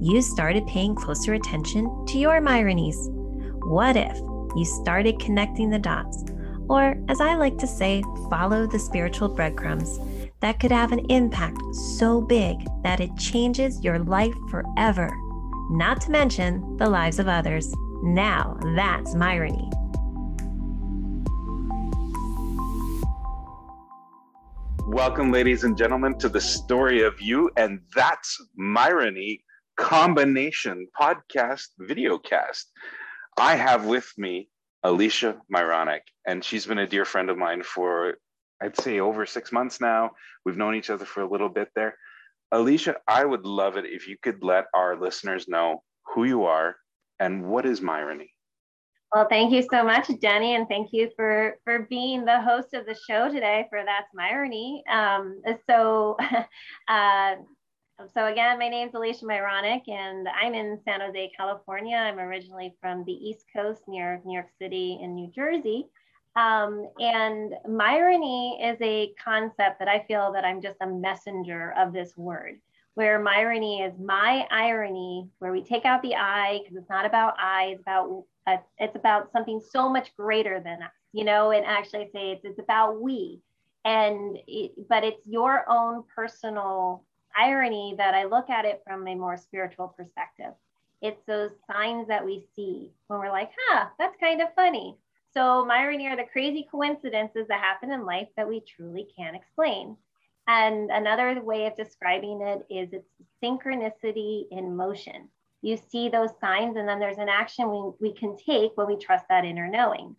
you started paying closer attention to your Myronies? What if you started connecting the dots? Or, as I like to say, follow the spiritual breadcrumbs that could have an impact so big that it changes your life forever, not to mention the lives of others. Now that's Myrony. Welcome, ladies and gentlemen, to the story of you, and that's Myrony combination podcast video cast. I have with me Alicia Myronic, and she's been a dear friend of mine for, I'd say, over six months now. We've known each other for a little bit there. Alicia, I would love it if you could let our listeners know who you are and what is Myrony. Well, thank you so much, Jenny, and thank you for for being the host of the show today for That's Myrony. Um, so, uh, so again, my name is Alicia Myronic, and I'm in San Jose, California. I'm originally from the East Coast near New York City and New Jersey. Um, and Myrony is a concept that I feel that I'm just a messenger of this word, where Myrony is my irony, where we take out the I because it's not about I, it's about uh, it's about something so much greater than us, you know. And actually, I say it's it's about we, and it, but it's your own personal irony that I look at it from a more spiritual perspective. It's those signs that we see when we're like, huh, that's kind of funny. So, my irony are the crazy coincidences that happen in life that we truly can't explain. And another way of describing it is it's synchronicity in motion. You see those signs, and then there's an action we, we can take when we trust that inner knowing.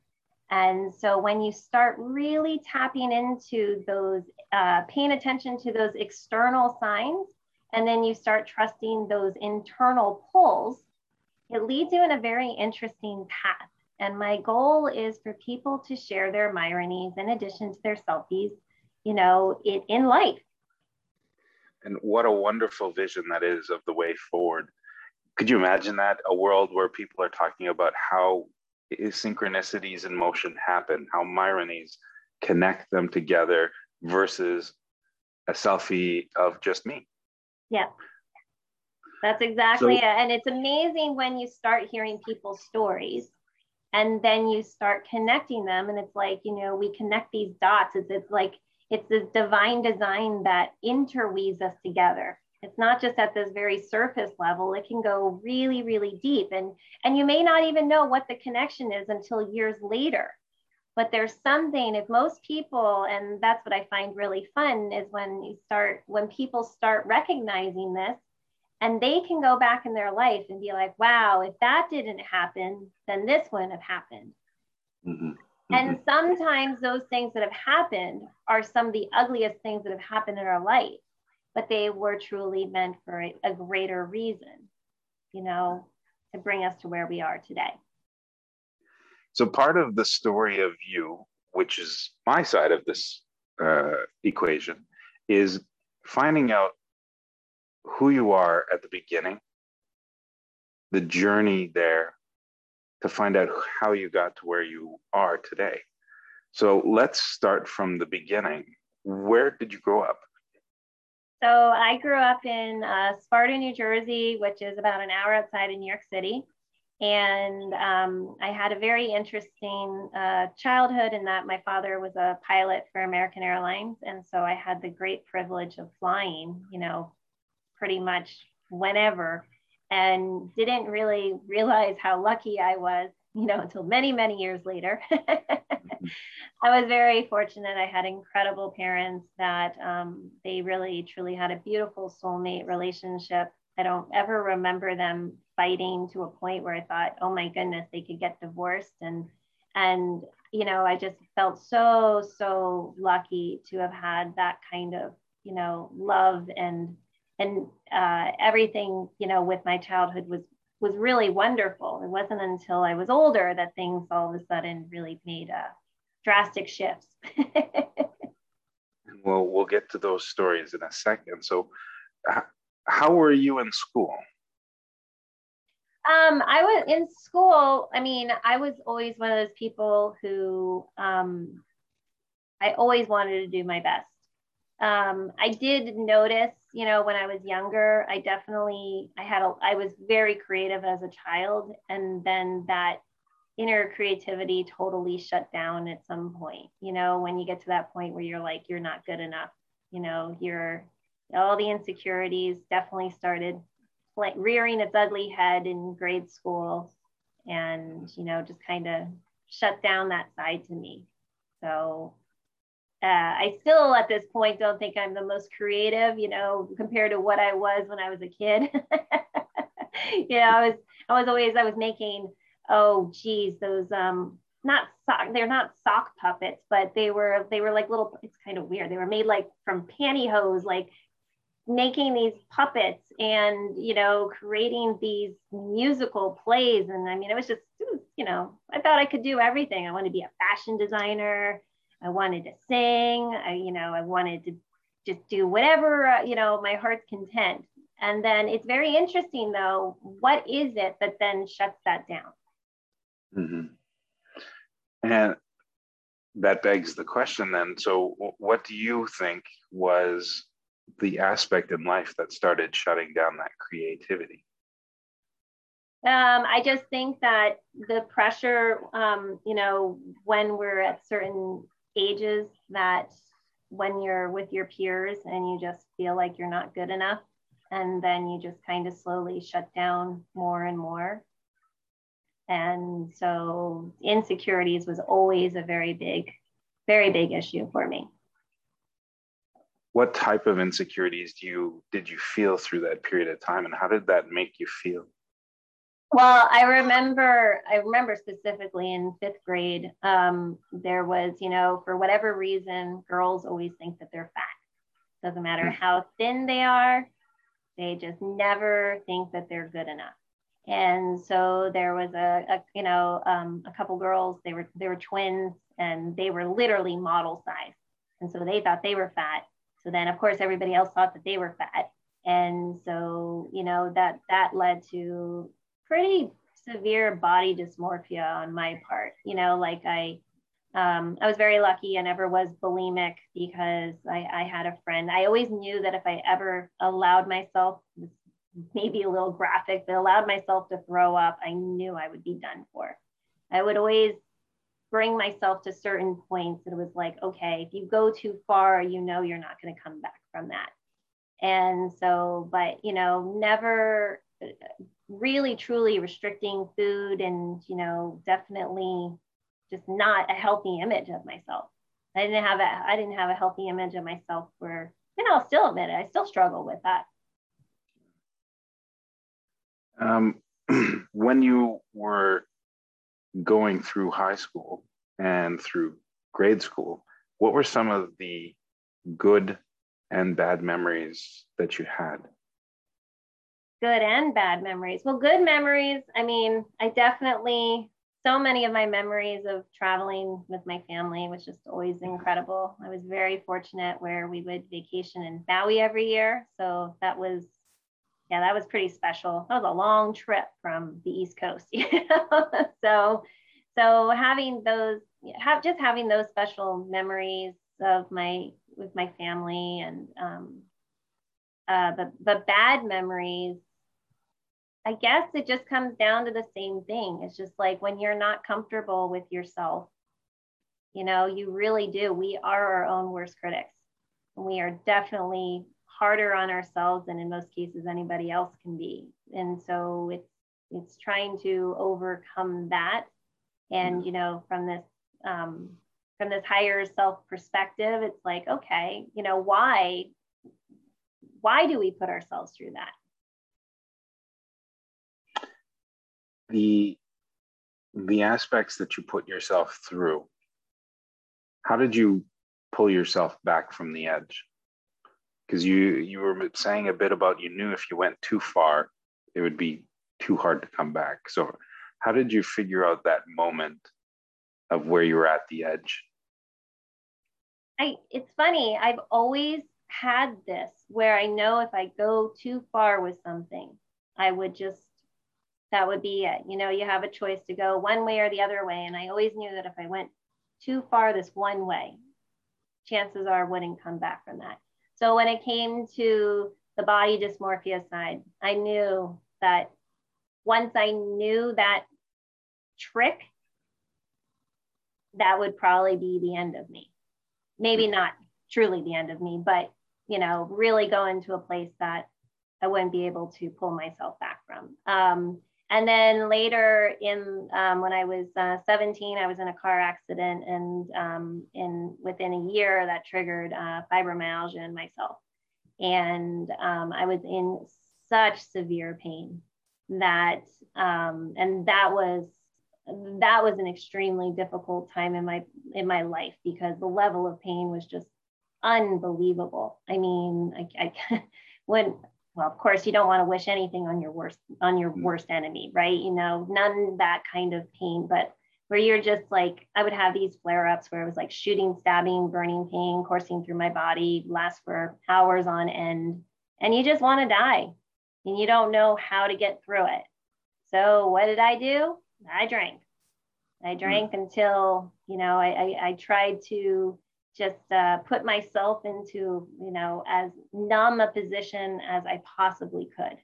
And so when you start really tapping into those, uh, paying attention to those external signs, and then you start trusting those internal pulls, it leads you in a very interesting path. And my goal is for people to share their Myronies in addition to their selfies, you know, it, in life. And what a wonderful vision that is of the way forward. Could you imagine that? A world where people are talking about how synchronicities in motion happen, how Myronies connect them together versus a selfie of just me. Yeah. That's exactly so, it. And it's amazing when you start hearing people's stories and then you start connecting them. And it's like, you know, we connect these dots. It's, it's like, it's this divine design that interweaves us together it's not just at this very surface level. It can go really really deep. And and you may not even know what the connection is until years later. But there's something if most people and that's what i find really fun is when you start when people start recognizing this and they can go back in their life and be like wow if that didn't happen then this wouldn't have happened. Mm-hmm. Mm-hmm. and sometimes those things that have happened are some of the ugliest things that have happened in our life but they were truly meant for a, a greater reason, you know, to bring us to where we are today. So, part of the story of you, which is my side of this uh, equation, is finding out who you are at the beginning, the journey there to find out how you got to where you are today. So, let's start from the beginning. Where did you grow up? So I grew up in uh, Sparta, New Jersey, which is about an hour outside of New York City. And um, I had a very interesting uh, childhood in that my father was a pilot for American Airlines. And so I had the great privilege of flying, you know, pretty much whenever, and didn't really realize how lucky I was, you know, until many, many years later. I was very fortunate. I had incredible parents that um, they really truly had a beautiful soulmate relationship. I don't ever remember them fighting to a point where I thought, oh my goodness, they could get divorced. And, and, you know, I just felt so, so lucky to have had that kind of, you know, love and, and uh, everything, you know, with my childhood was was really wonderful. It wasn't until I was older that things all of a sudden really made a drastic shifts. well, we'll get to those stories in a second. So, how were you in school? Um, I was in school. I mean, I was always one of those people who um, I always wanted to do my best. Um, I did notice, you know, when I was younger, I definitely I had a I was very creative as a child, and then that inner creativity totally shut down at some point. You know, when you get to that point where you're like you're not good enough. You know, you're all the insecurities definitely started like rearing its ugly head in grade school and you know just kind of shut down that side to me so uh, i still at this point don't think i'm the most creative you know compared to what i was when i was a kid. You know i was i was always i was making oh geez those um not sock they're not sock puppets but they were they were like little it's kind of weird. They were made like from pantyhose like making these puppets and you know creating these musical plays. And i mean it was just you know i thought i could do everything. I wanted to be a fashion designer i wanted to sing I, you know i wanted to just do whatever uh, you know my heart's content and then it's very interesting though what is it that then shuts that down mm-hmm. and that begs the question then so what do you think was the aspect in life that started shutting down that creativity? Um, I just think that the pressure, um, you know, when we're at certain ages, that when you're with your peers and you just feel like you're not good enough, and then you just kind of slowly shut down more and more. And so insecurities was always a very big, very big issue for me what type of insecurities do you did you feel through that period of time and how did that make you feel well i remember i remember specifically in fifth grade um, there was you know for whatever reason girls always think that they're fat doesn't matter mm. how thin they are they just never think that they're good enough and so there was a, a you know um, a couple girls they were they were twins and they were literally model size and so they thought they were fat so then, of course, everybody else thought that they were fat. And so, you know, that that led to pretty severe body dysmorphia on my part. You know, like I um, I was very lucky I never was bulimic because I, I had a friend. I always knew that if I ever allowed myself, maybe a little graphic, but allowed myself to throw up, I knew I would be done for. I would always bring myself to certain points that it was like, okay, if you go too far, you know you're not going to come back from that. And so, but you know, never really truly restricting food and, you know, definitely just not a healthy image of myself. I didn't have a I didn't have a healthy image of myself where, and I'll still admit it. I still struggle with that. Um, when you were going through high school and through grade school, what were some of the good and bad memories that you had? Good and bad memories. Well, good memories. I mean, I definitely, so many of my memories of traveling with my family was just always incredible. I was very fortunate where we would vacation in Maui every year. So that was yeah, that was pretty special. That was a long trip from the East Coast. You know? so, so having those, have just having those special memories of my with my family and um, uh, the the bad memories. I guess it just comes down to the same thing. It's just like when you're not comfortable with yourself, you know, you really do. We are our own worst critics. We are definitely harder on ourselves than in most cases anybody else can be. And so it's it's trying to overcome that. And you know, from this um, from this higher self perspective, it's like, okay, you know, why why do we put ourselves through that? The the aspects that you put yourself through, how did you pull yourself back from the edge? because you you were saying a bit about you knew if you went too far it would be too hard to come back. So, how did you figure out that moment of where you were at the edge? I it's funny. I've always had this where I know if I go too far with something, I would just that would be it. You know, you have a choice to go one way or the other way. And I always knew that if I went too far this one way, chances are I wouldn't come back from that. So when it came to the body dysmorphia side, I knew that once I knew that trick, that would probably be the end of me. Maybe not truly the end of me, but you know, really go into a place that I wouldn't be able to pull myself back from. Um, and then later in um, when I was uh, 17, I was in a car accident, and um, in within a year that triggered uh, fibromyalgia in myself, and um, I was in such severe pain that, um, and that was that was an extremely difficult time in my in my life because the level of pain was just unbelievable. I mean, I, I when well, of course, you don't want to wish anything on your worst on your mm. worst enemy, right? You know, none that kind of pain, but where you're just like, I would have these flare ups where it was like shooting, stabbing, burning pain coursing through my body, last for hours on end, and you just want to die, and you don't know how to get through it. So what did I do? I drank. I mm. drank mm. until you know I, I, I tried to just uh, put myself into, you know, as numb a position as I possibly could.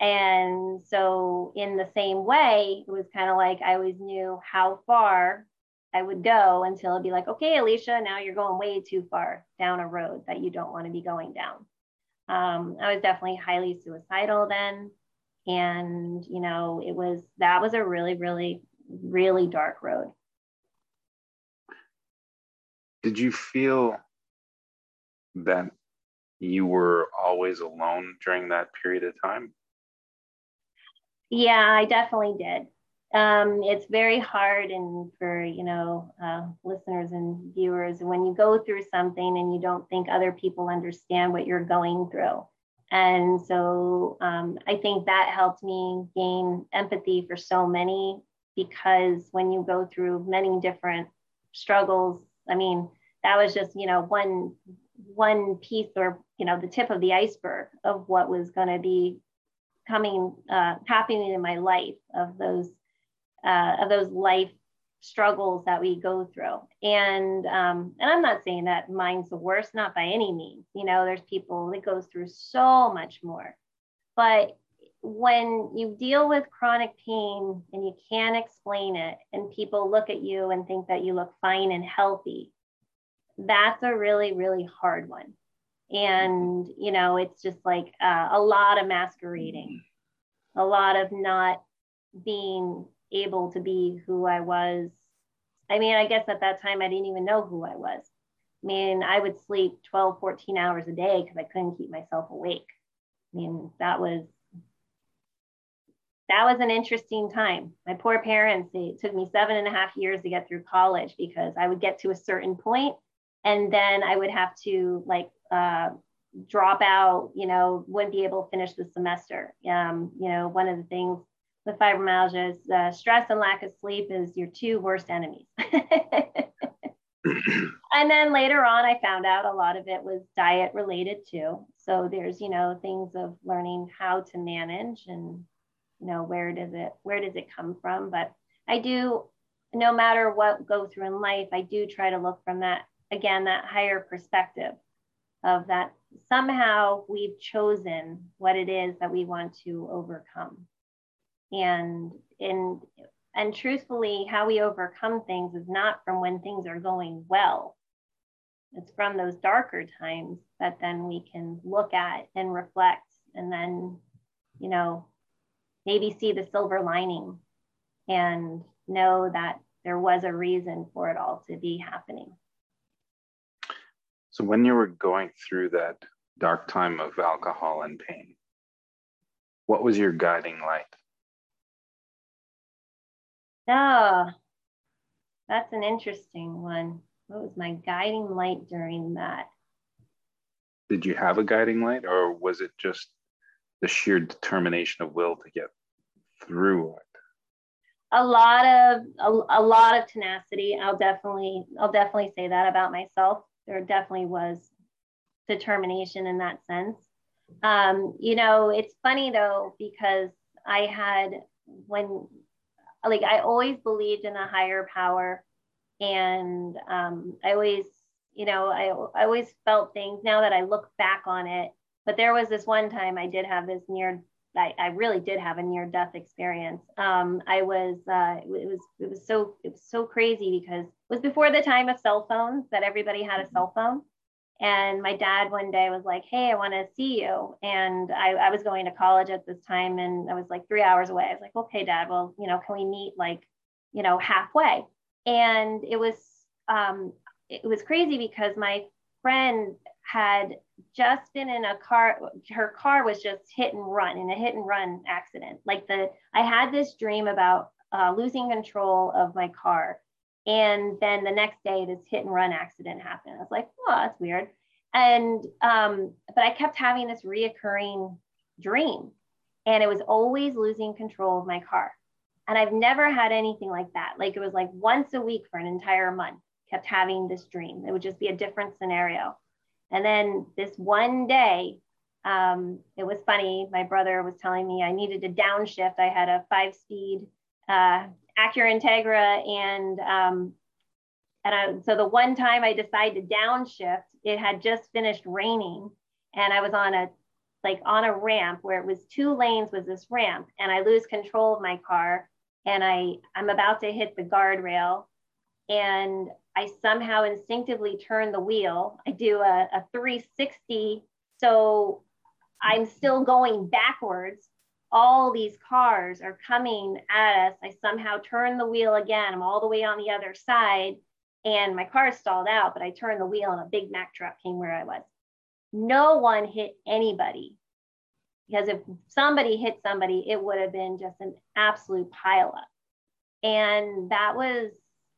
And so, in the same way, it was kind of like I always knew how far I would go until it'd be like, okay, Alicia, now you're going way too far down a road that you don't want to be going down. Um, I was definitely highly suicidal then. And, you know, it was that was a really, really, really dark road did you feel that you were always alone during that period of time? Yeah, I definitely did. Um, it's very hard, and for you know uh, listeners and viewers, when you go through something and you don't think other people understand what you're going through, and so um, I think that helped me gain empathy for so many because when you go through many different struggles I mean, that was just, you know, one one piece or, you know, the tip of the iceberg of what was going to be coming uh, happening in my life of those uh, of those life struggles that we go through. And um, and i'm not saying that mine's the worst not by any means. You know there's people that goes through so much more. But when you deal with chronic pain and you can't explain it and people look at you and think that you look fine and healthy that's a really really hard one. And you know it's just like uh, a lot of masquerading a lot of not being able to be who i was. I mean i guess at that time i didn't even know who i was. I mean i would sleep 12 14 hours a day because i couldn't keep myself awake. I mean that was that was an interesting time. My poor parents, it took me seven and a half years to get through college because I would get to a certain point and then I would have to like uh, drop out, you know, wouldn't be able to finish the semester. Um, you know, one of the things with fibromyalgia is uh, stress and lack of sleep is your two worst enemies. and then later on, I found out a lot of it was diet related too. So there's, you know, things of learning how to manage and you know where does it where does it come from? But i do no matter what go through in life i do try to look from that again that higher perspective of that somehow we've chosen what it is that we want to overcome. And in and truthfully how we overcome things is not from when things are going well. It's from those darker times that then we can look at and reflect and then you know maybe see the silver lining and know that there was a reason for it all to be happening. So, when you were going through that dark time of alcohol and pain, what was your guiding light? Oh, that's an interesting one. What was my guiding light during that? Did you have a guiding light, or was it just the sheer determination of will to get through it A lot of a, a lot of tenacity. I'll definitely I'll definitely say that about myself. There definitely was determination in that sense. Um, you know, it's funny though because I had when like I always believed in a higher power, and um, I always you know I I always felt things. Now that I look back on it, but there was this one time I did have this near I, I really did have a near death experience. Um, I was uh, it was it was so it was so crazy because it was before the time of cell phones that everybody had a cell phone. And my dad one day was like, "Hey, I want to see you." And I, I was going to college at this time, and I was like three hours away. I was like, "Okay, Dad. Well, you know, can we meet like, you know, halfway?" And it was um, it was crazy because my friend had just been in a car her car was just hit and run in a hit and run accident. Like the i had this dream about uh, losing control of my car. And then the next day this hit and run accident happened. I was like oh that's weird. And um, but i kept having this reoccurring dream. And it was always losing control of my car. And i've never had anything like that. Like it was like once a week for an entire month kept having this dream. It would just be a different scenario and then this one day, um, it was funny. My brother was telling me I needed to downshift. I had a five speed uh, Acura Integra. And, um, and I, so the one time I decided to downshift, it had just finished raining. And I was on a like on a ramp where it was two lanes was this ramp and I lose control of my car and I I'm about to hit the guardrail and I somehow instinctively turn the wheel. I do a, a 360. So I'm still going backwards. All these cars are coming at us. I somehow turn the wheel again. I'm all the way on the other side and my car stalled out, but I turned the wheel and a big Mack truck came where I was. No one hit anybody because if somebody hit somebody, it would have been just an absolute pileup. And that was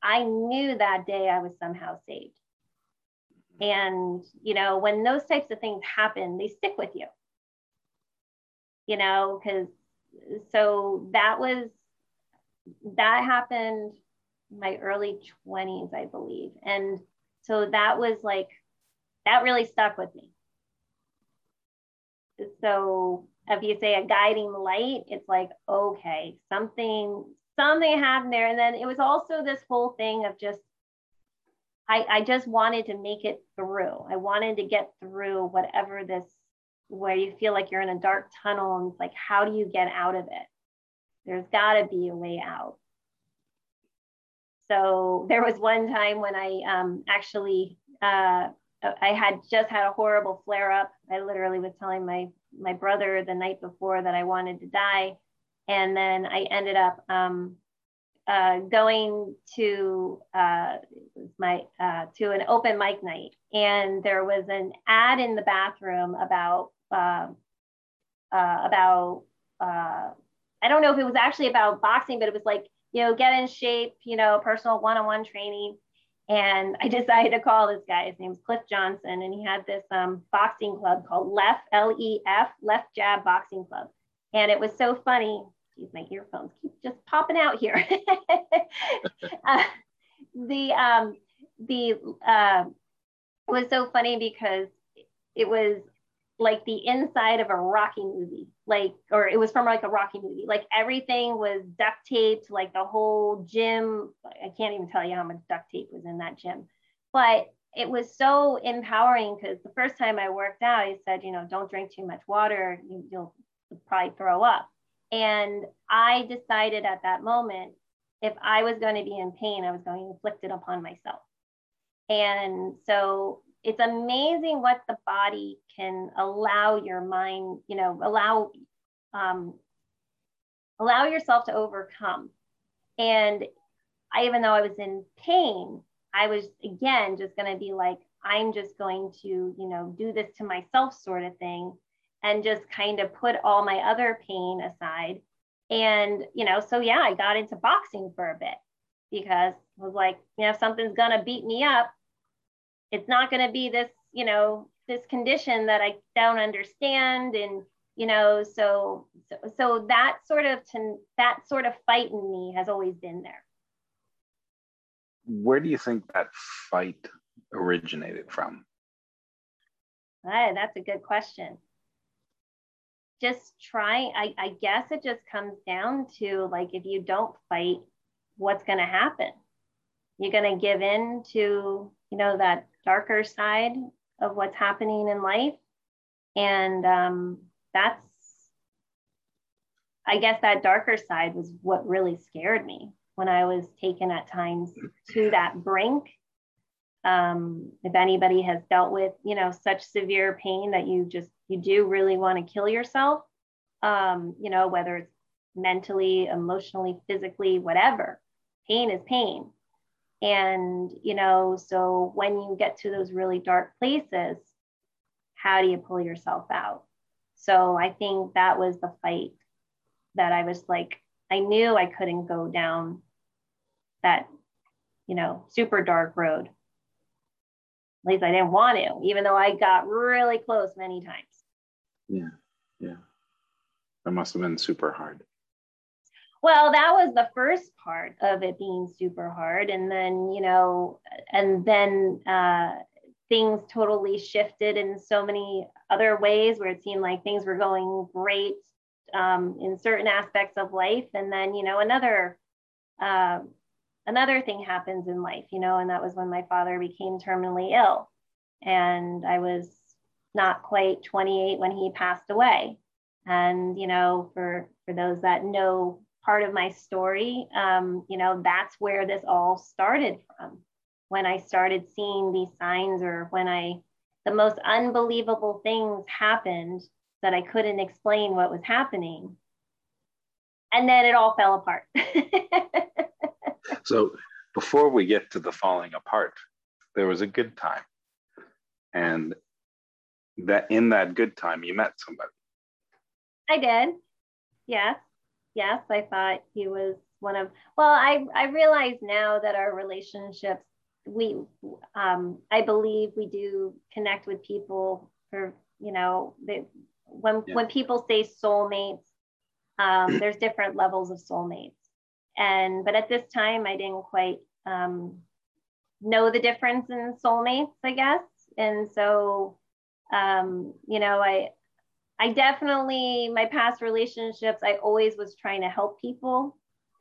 I knew that day I was somehow saved. And, you know, when those types of things happen, they stick with you, you know, because so that was, that happened in my early 20s, I believe. And so that was like, that really stuck with me. So if you say a guiding light, it's like, okay, something, something happened there. And then it was also this whole thing of just, I, I just wanted to make it through. I wanted to get through whatever this, where you feel like you're in a dark tunnel and it's like, how do you get out of it? There's got to be a way out. So there was one time when I um, actually, uh, I had just had a horrible flare up. I literally was telling my my brother the night before that I wanted to die and then I ended up um, uh, going to uh, my uh, to an open mic night, and there was an ad in the bathroom about um, uh, about uh, I don't know if it was actually about boxing, but it was like you know get in shape, you know, personal one-on-one training. And I decided to call this guy. His name's Cliff Johnson, and he had this um, boxing club called Left L E F Left Jab Boxing Club. And it was so funny geez, my earphones keep just popping out here. uh, the um, the uh, was so funny because it was like the inside of a Rocky movie, like, or it was from like a Rocky movie. Like everything was duct taped, like the whole gym. I can't even tell you how much duct tape was in that gym, but it was so empowering because the first time I worked out, he said, you know, don't drink too much water, you, you'll probably throw up. And I decided at that moment, if I was going to be in pain, I was going to inflict it upon myself. And so it's amazing what the body can allow your mind, you know, allow um, allow yourself to overcome. And I, even though I was in pain, I was again just going to be like, I'm just going to, you know, do this to myself, sort of thing and just kind of put all my other pain aside. And, you know, so yeah, I got into boxing for a bit because I was like, you know, if something's going to beat me up, it's not going to be this, you know, this condition that I don't understand. And, you know so so, so that sort of to, that sort of fight in me has always been there where do you think that fight originated from ah, that's a good question just try I, I guess it just comes down to like if you don't fight what's going to happen? You're going to give in to you know that darker side of what's happening in life. And um, that's i guess that darker side was what really scared me when i was taken at times to that brink. Um, if anybody has dealt with you know such severe pain that you just you do really want to kill yourself um, you know whether it's mentally emotionally physically whatever. Pain is pain. And you know so when you get to those really dark places how do you pull yourself out? So i think that was the fight that i was like i knew i couldn't go down that you know super dark road at least I didn't want to, even though I got really close many times. Yeah, yeah. That must have been super hard. Well, that was the first part of it being super hard. And then, you know, and then uh, things totally shifted in so many other ways where it seemed like things were going great um, in certain aspects of life. And then, you know, another uh, another thing happens in life, you know, and that was when my father became terminally ill. And I was not quite 28 when he passed away. And, you know, for, for those that know part of my story, um, you know, that's where this all started from. When I started seeing these signs, or when I, the most unbelievable things happened that I couldn't explain what was happening. And then it all fell apart. So before we get to the falling apart, there was a good time. And that in that good time, you met somebody. I did. Yes. Yes. I thought he was one of, well, I, I realize now that our relationships, we, um, I believe we do connect with people for, you know, they, when, yeah. when people say soulmates, um, there's different levels of soulmates and but at this time i didn't quite um, know the difference in soulmates i guess. And so um, you know i i definitely my past relationships i always was trying to help people.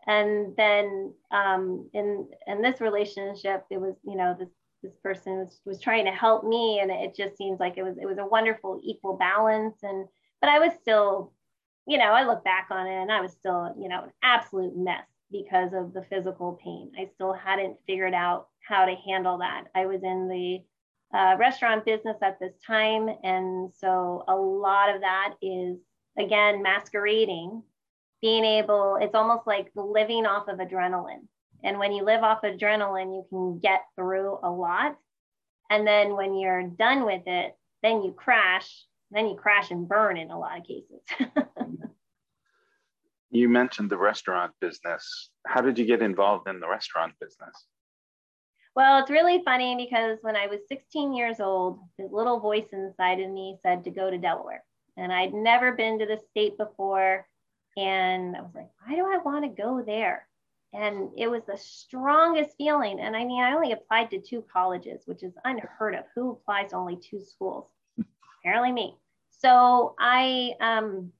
And then um, in in this relationship it was you know this this person was, was trying to help me and it just seems like it was it was a wonderful equal balance. And but i was still you know i look back on it and i was still you know an absolute mess because of the physical pain. I still hadn't figured out how to handle that. I was in the uh, restaurant business at this time. And so a lot of that is, again, masquerading, being able, it's almost like living off of adrenaline. And when you live off adrenaline, you can get through a lot. And then when you're done with it, then you crash, then you crash and burn in a lot of cases. You mentioned the restaurant business. How did you get involved in the restaurant business? Well, it's really funny because when I was 16 years old, this little voice inside of me said to go to Delaware. And I'd never been to the state before. And I was like, why do I want to go there? And it was the strongest feeling. And I mean, I only applied to two colleges, which is unheard of. Who applies to only two schools? Apparently me. So I um,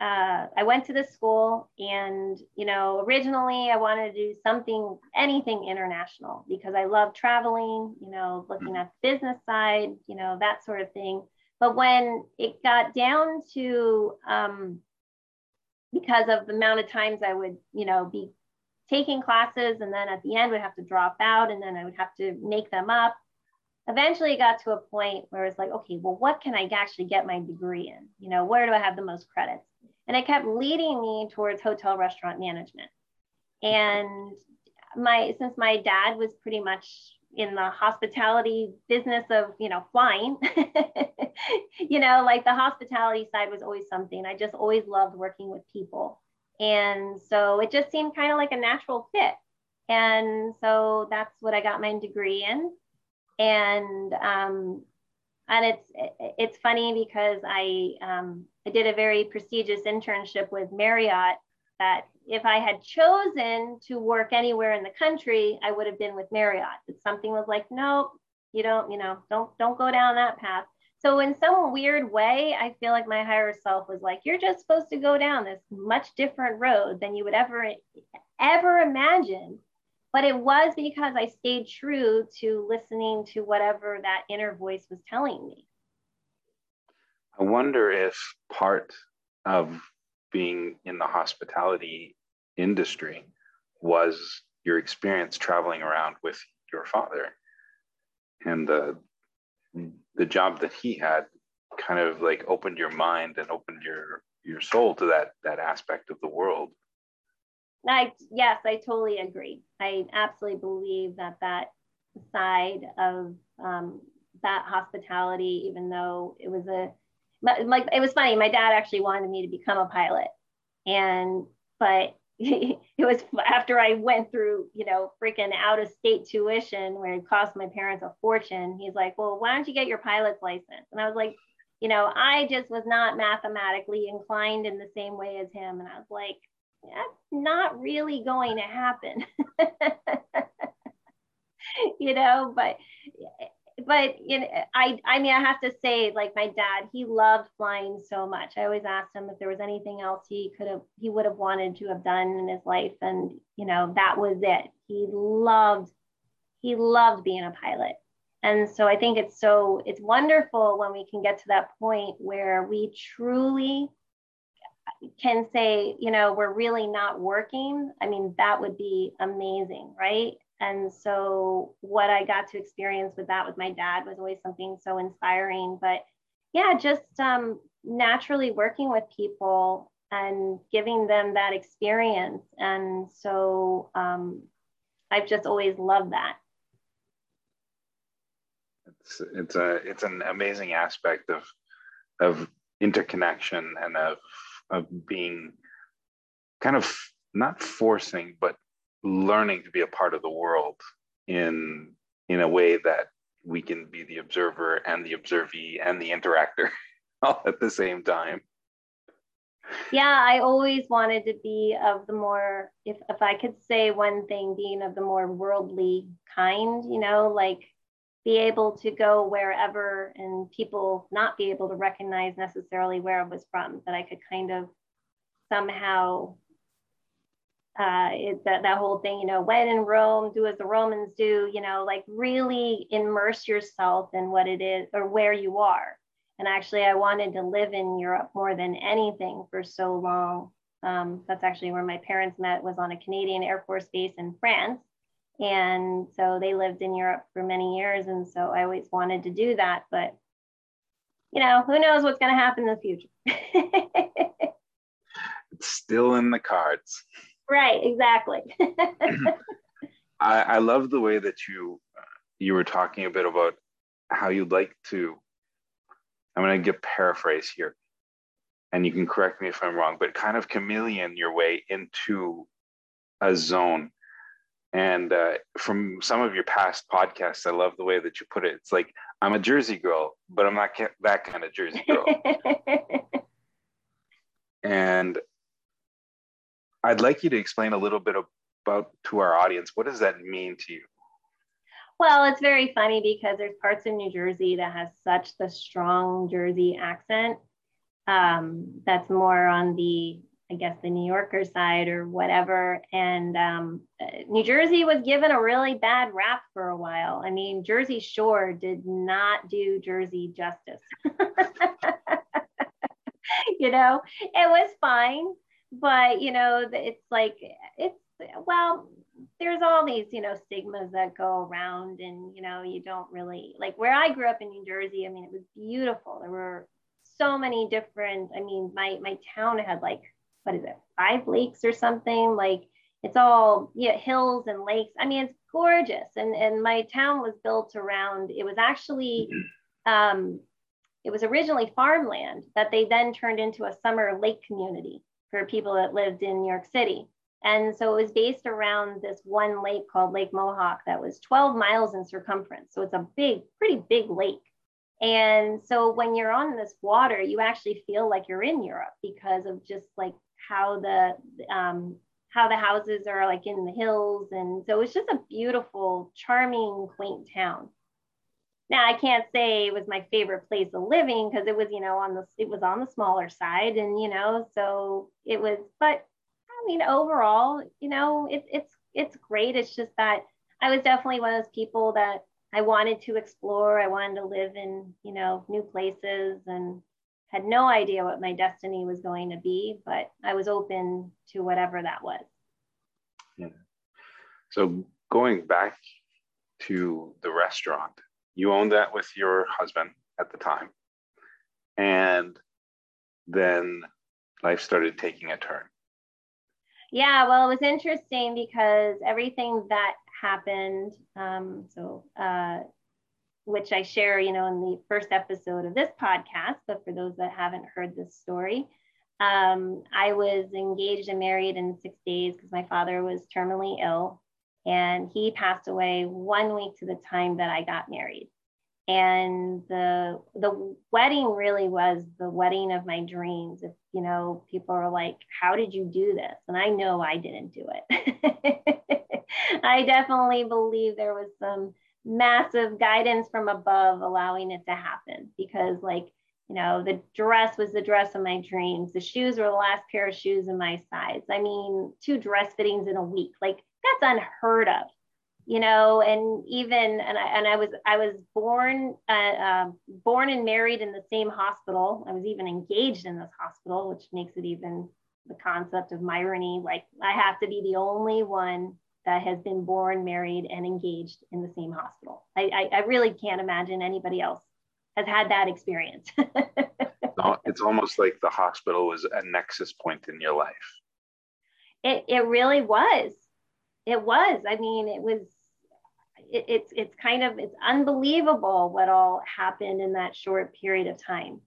uh, I went to this school and, you know, originally I wanted to do something, anything international because I love traveling, you know, looking at the business side, you know, that sort of thing. But when it got down to, um, because of the amount of times I would, you know, be taking classes and then at the end would have to drop out and then I would have to make them up. Eventually it got to a point where it's like, okay, well, what can I actually get my degree in? You know, where do I have the most credits? And it kept leading me towards hotel restaurant management. And my since my dad was pretty much in the hospitality business of you know flying you know like the hospitality side was always something. I just always loved working with people. And so it just seemed kind of like a natural fit. And so that's what i got my degree in. And um, and it's it's funny because I um, I did a very prestigious internship with Marriott that if I had chosen to work anywhere in the country, I would have been with Marriott. But something was like, nope, you don't, you know, don't don't go down that path. So in some weird way, I feel like my higher self was like, you're just supposed to go down this much different road than you would ever ever imagine. But it was because I stayed true to listening to whatever that inner voice was telling me. I wonder if part of being in the hospitality industry was your experience traveling around with your father. And the the job that he had kind of like opened your mind and opened your your soul to that that aspect of the world. I yes I totally agree. I absolutely believe that that side of um, that hospitality even though it was a like it was funny. My dad actually wanted me to become a pilot, and but it was after I went through, you know, freaking out of state tuition where it cost my parents a fortune. He's like, well, why don't you get your pilot's license? And I was like, you know, I just was not mathematically inclined in the same way as him. And I was like, that's not really going to happen. you know, but but you know, I I mean I have to say like my dad he loved flying so much. I always asked him if there was anything else he could have he would have wanted to have done in his life and you know that was it. He loved he loved being a pilot. And so I think it's so it's wonderful when we can get to that point where we truly can say, you know, we're really not working. I mean, that would be amazing, right? And so, what I got to experience with that with my dad was always something so inspiring. But yeah, just um, naturally working with people and giving them that experience. And so, um, I've just always loved that. It's it's a it's an amazing aspect of of interconnection and of of being kind of not forcing but learning to be a part of the world in in a way that we can be the observer and the observee and the interactor all at the same time. Yeah i always wanted to be of the more if, if i could say one thing being of the more worldly kind you know like be able to go wherever and people not be able to recognize necessarily where i was from that i could kind of somehow uh, it, that, that whole thing, you know, when in Rome, do as the Romans do, you know, like really immerse yourself in what it is or where you are. And actually, I wanted to live in Europe more than anything for so long. Um, that's actually where my parents met was on a Canadian Air Force base in France. And so they lived in Europe for many years. And so I always wanted to do that. But, you know, who knows what's going to happen in the future? it's still in the cards. Right, exactly. I, I love the way that you you were talking a bit about how you'd like to. I'm going to get paraphrase here, and you can correct me if I'm wrong, but kind of chameleon your way into a zone. And uh, from some of your past podcasts, I love the way that you put it. It's like I'm a Jersey girl, but I'm not that kind of Jersey girl. and I'd like you to explain a little bit about to our audience what does that mean to you? Well, it's very funny because there's parts of New Jersey that has such the strong Jersey accent. Um, that's more on the, I guess, the New Yorker side or whatever. And um, New Jersey was given a really bad rap for a while. I mean, Jersey Shore did not do Jersey justice. you know, it was fine but you know it's like it's well there's all these you know stigmas that go around and you know you don't really like where i grew up in new jersey i mean it was beautiful. There were so many different i mean my my town had like what is it five lakes or something? Like it's all yeah hills and lakes. I mean it's gorgeous. And and my town was built around it was actually um it was originally farmland that they then turned into a summer lake community for people that lived in New York City. And so it was based around this one lake called Lake Mohawk that was 12 miles in circumference. So it's a big, pretty big lake. And so when you're on this water, you actually feel like you're in Europe because of just like how the um, how the houses are like in the hills. And so it's just a beautiful, charming, quaint town. Now I can't say it was my favorite place of living because it was, you know, on the it was on the smaller side, and you know, so it was. But I mean, overall, you know, it's it's it's great. It's just that I was definitely one of those people that I wanted to explore. I wanted to live in, you know, new places and had no idea what my destiny was going to be, but I was open to whatever that was. Yeah. So going back to the restaurant, you owned that with your husband at the time. And then life started taking a turn. Yeah, well, it was interesting because everything that happened. Um, so, uh, which I share, you know, in the first episode of this podcast. But for those that haven't heard this story, um, I was engaged and married in six days because my father was terminally ill, and he passed away one week to the time that I got married. And the the wedding really was the wedding of my dreams. If you know, people are like, "How did you do this?" And I know I didn't do it. I definitely believe there was some massive guidance from above allowing it to happen because, like, you know, the dress was the dress of my dreams. The shoes were the last pair of shoes in my size. I mean, two dress fittings in a week, like, that's unheard of you know and even and I, and I was I was born uh, uh, born and married in the same hospital I was even engaged in this hospital which makes it even the concept of irony like I have to be the only one that has been born, married, and engaged in the same hospital. I, I, I really can't imagine anybody else has had that experience. it's almost like the hospital was a nexus point in your life. It, it really was. It was. I mean, it was. It, it's it's kind of it's unbelievable what all happened in that short period of time,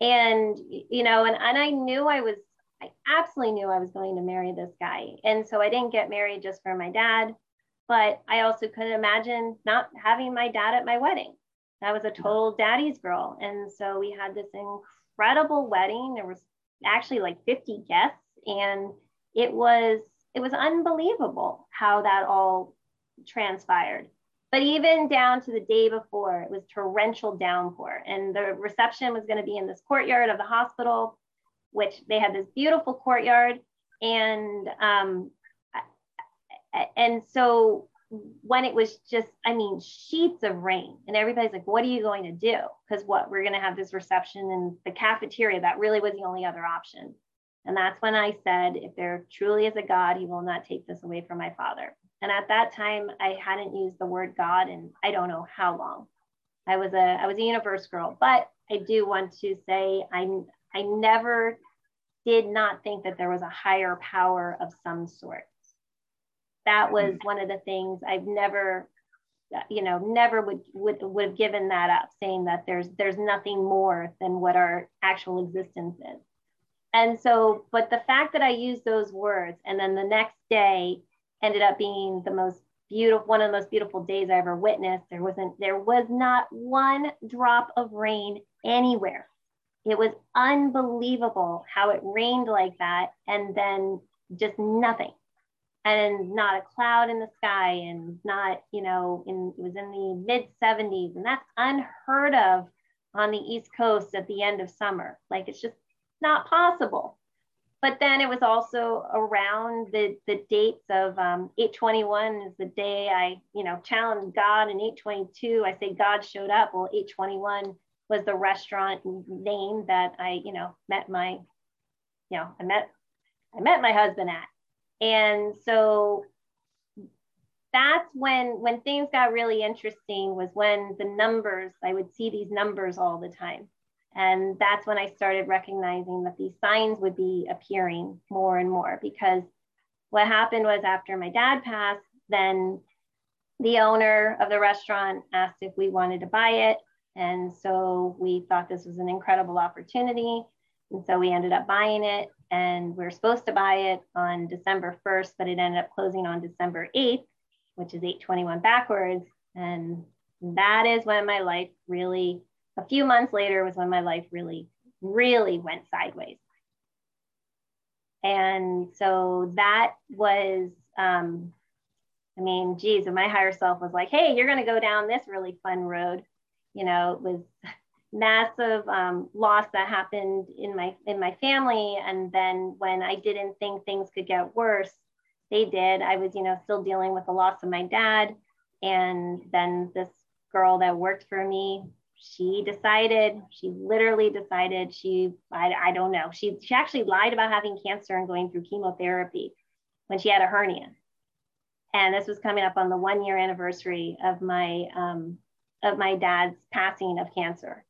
and you know, and and I knew I was I absolutely knew I was going to marry this guy. And so I didn't get married just for my dad, but I also couldn't imagine not having my dad at my wedding. I was a total daddy's girl. And so we had this incredible wedding. There was actually like 50 guests and it was it was unbelievable how that all transpired. But even down to the day before, it was torrential downpour, and the reception was going to be in this courtyard of the hospital which they had this beautiful courtyard. And um, and so when it was just i mean sheets of rain. And everybody's like what are you going to do? Because what we're going to have this reception in the cafeteria. That really was the only other option and that's when i said if there truly is a god he will not take this away from my father and at that time i hadn't used the word god in i don't know how long i was a i was a universe girl but i do want to say i I never did not think that there was a higher power of some sort. That was mm-hmm. one of the things I've never, you know, never would would would have given that up, saying that there's there's nothing more than what our actual existence is. And so, but the fact that I used those words and then the next day ended up being the most beautiful one of the most beautiful days I ever witnessed. There wasn't there was not one drop of rain anywhere. It was unbelievable how it rained like that and then just nothing. And not a cloud in the sky and not you know in it was in the mid 70s and that's unheard of on the east coast at the end of summer. Like it's just not possible. But then it was also around the, the dates of um, 821 is the day i you know challenged god and 822 i say god showed up. Well 821 was the restaurant name that I, you know, met my, you know, I met, I met my husband at. And so that's when when things got really interesting was when the numbers i would see these numbers all the time and that's when i started recognizing that these signs would be appearing more and more because what happened was after my dad passed then the owner of the restaurant asked if we wanted to buy it and so we thought this was an incredible opportunity. And so we ended up buying it and we are supposed to buy it on December 1st, but it ended up closing on December 8th, which is 821 backwards. And that is when my life really a few months later was when my life really, really went sideways. And so that was, um, I mean, geez, and my higher self was like, hey, you're going to go down this really fun road. You know, it was massive um, loss that happened in my in my family and then when i didn't think things could get worse they did i was you know still dealing with the loss of my dad and then this girl that worked for me she decided she literally decided she I, I don't know she she actually lied about having cancer and going through chemotherapy when she had a hernia and this was coming up on the one year anniversary of my um, of my dad's passing of cancer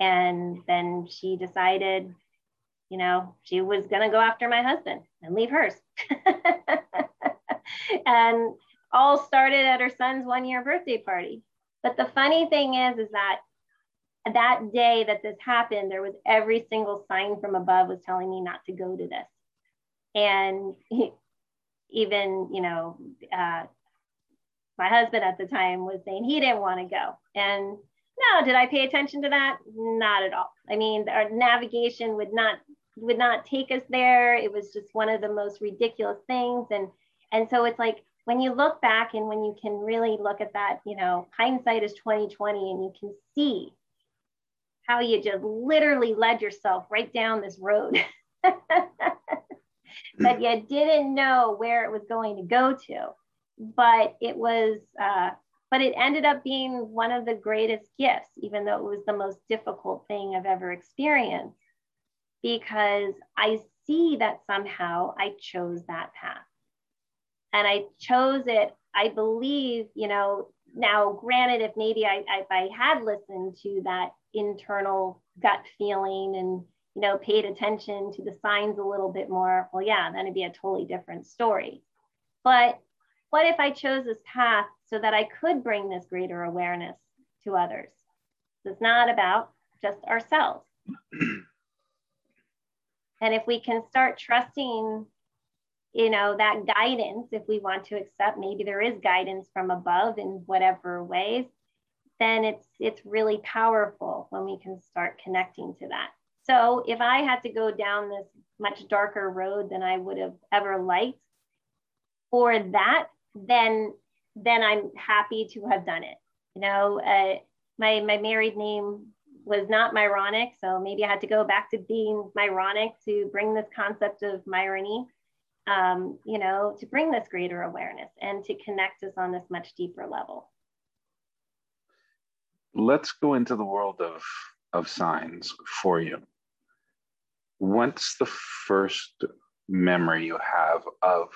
and then she decided, you know, she was going to go after my husband and leave hers. and all started at her son's one year birthday party. But the funny thing is, is that that day that this happened, there was every single sign from above was telling me not to go to this. And he, even, you know, uh, my husband at the time was saying he didn't want to go. And no, did I pay attention to that? Not at all. I mean, our navigation would not would not take us there. It was just one of the most ridiculous things. And and so it's like when you look back and when you can really look at that, you know, hindsight is 2020 and you can see how you just literally led yourself right down this road that you didn't know where it was going to go to. But it was uh, but it ended up being one of the greatest gifts, even though it was the most difficult thing I've ever experienced, because I see that somehow I chose that path. And I chose it, I believe, you know, now granted, if maybe I, if I had listened to that internal gut feeling and, you know, paid attention to the signs a little bit more, well, yeah, then it'd be a totally different story. But what if I chose this path so that I could bring this greater awareness to others? It's not about just ourselves. and if we can start trusting, you know, that guidance, if we want to accept maybe there is guidance from above in whatever ways, then it's it's really powerful when we can start connecting to that. So if I had to go down this much darker road than I would have ever liked, for that then then I'm happy to have done it. You know, uh, my my married name was not Myronic, so maybe I had to go back to being Myronic to bring this concept of Myrony, um, you know, to bring this greater awareness and to connect us on this much deeper level. Let's go into the world of of signs for you. What's the first memory you have of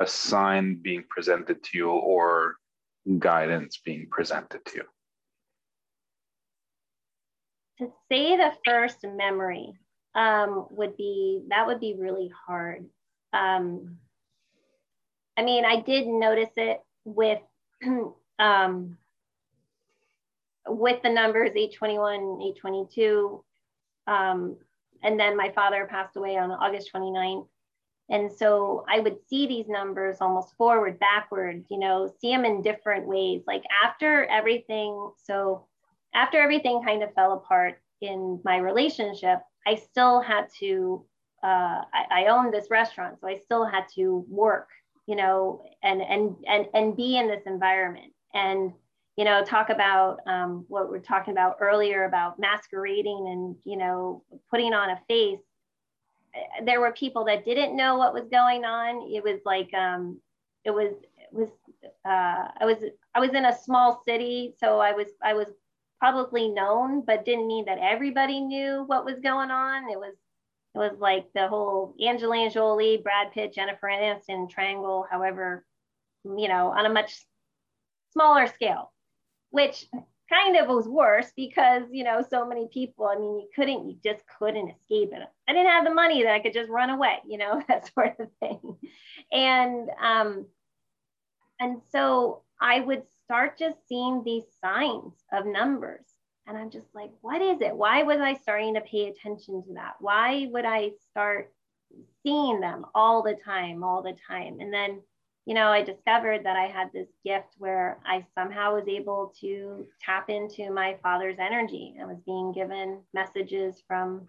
a sign being presented to you or guidance being presented to you? To say the first memory um, would be that would be really hard. Um, I mean, I did notice it with um, with the numbers 821, 822. Um, and then my father passed away on August 29th. And so I would see these numbers almost forward, backward, you know, see them in different ways. Like after everything, so after everything kind of fell apart in my relationship, I still had to, uh, I, I owned this restaurant, so I still had to work, you know, and and and and be in this environment. And you know, talk about um, what we're talking about earlier about masquerading and you know putting on a face there were people that didn't know what was going on. It was like um, it was it was uh, I was I was in a small city, so I was I was publicly known, but didn't mean that everybody knew what was going on. It was it was like the whole Angelina Jolie, Brad Pitt, Jennifer Aniston triangle. However, you know, on a much smaller scale, which kind of was worse because you know so many people i mean you couldn't you just couldn't escape it. I didn't have the money that i could just run away you know that sort of thing. And um and so i would start just seeing these signs of numbers. And i'm just like what is it? Why was i starting to pay attention to that? Why would i start seeing them all the time all the time? And then you know, I discovered that I had this gift where I somehow was able to tap into my father's energy. I was being given messages from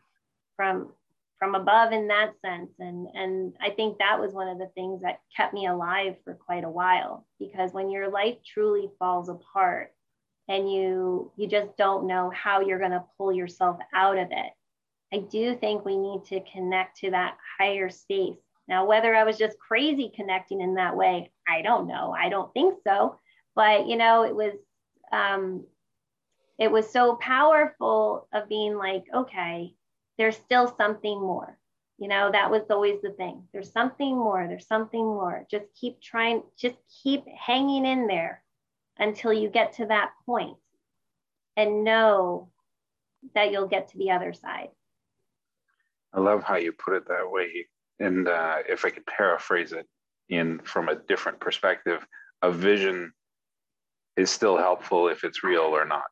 from from above in that sense and and i think that was one of the things that kept me alive for quite a while because when your life truly falls apart and you you just don't know how you're going to pull yourself out of it i do think we need to connect to that higher space now whether i was just crazy connecting in that way i don't know i don't think so but you know it was um it was so powerful of being like okay there's still something more. You know, that was always the thing. There's something more. There's something more. Just keep trying, just keep hanging in there until you get to that point and know that you'll get to the other side. I love how you put it that way. And uh, if I could paraphrase it in from a different perspective, a vision is still helpful if it's real or not.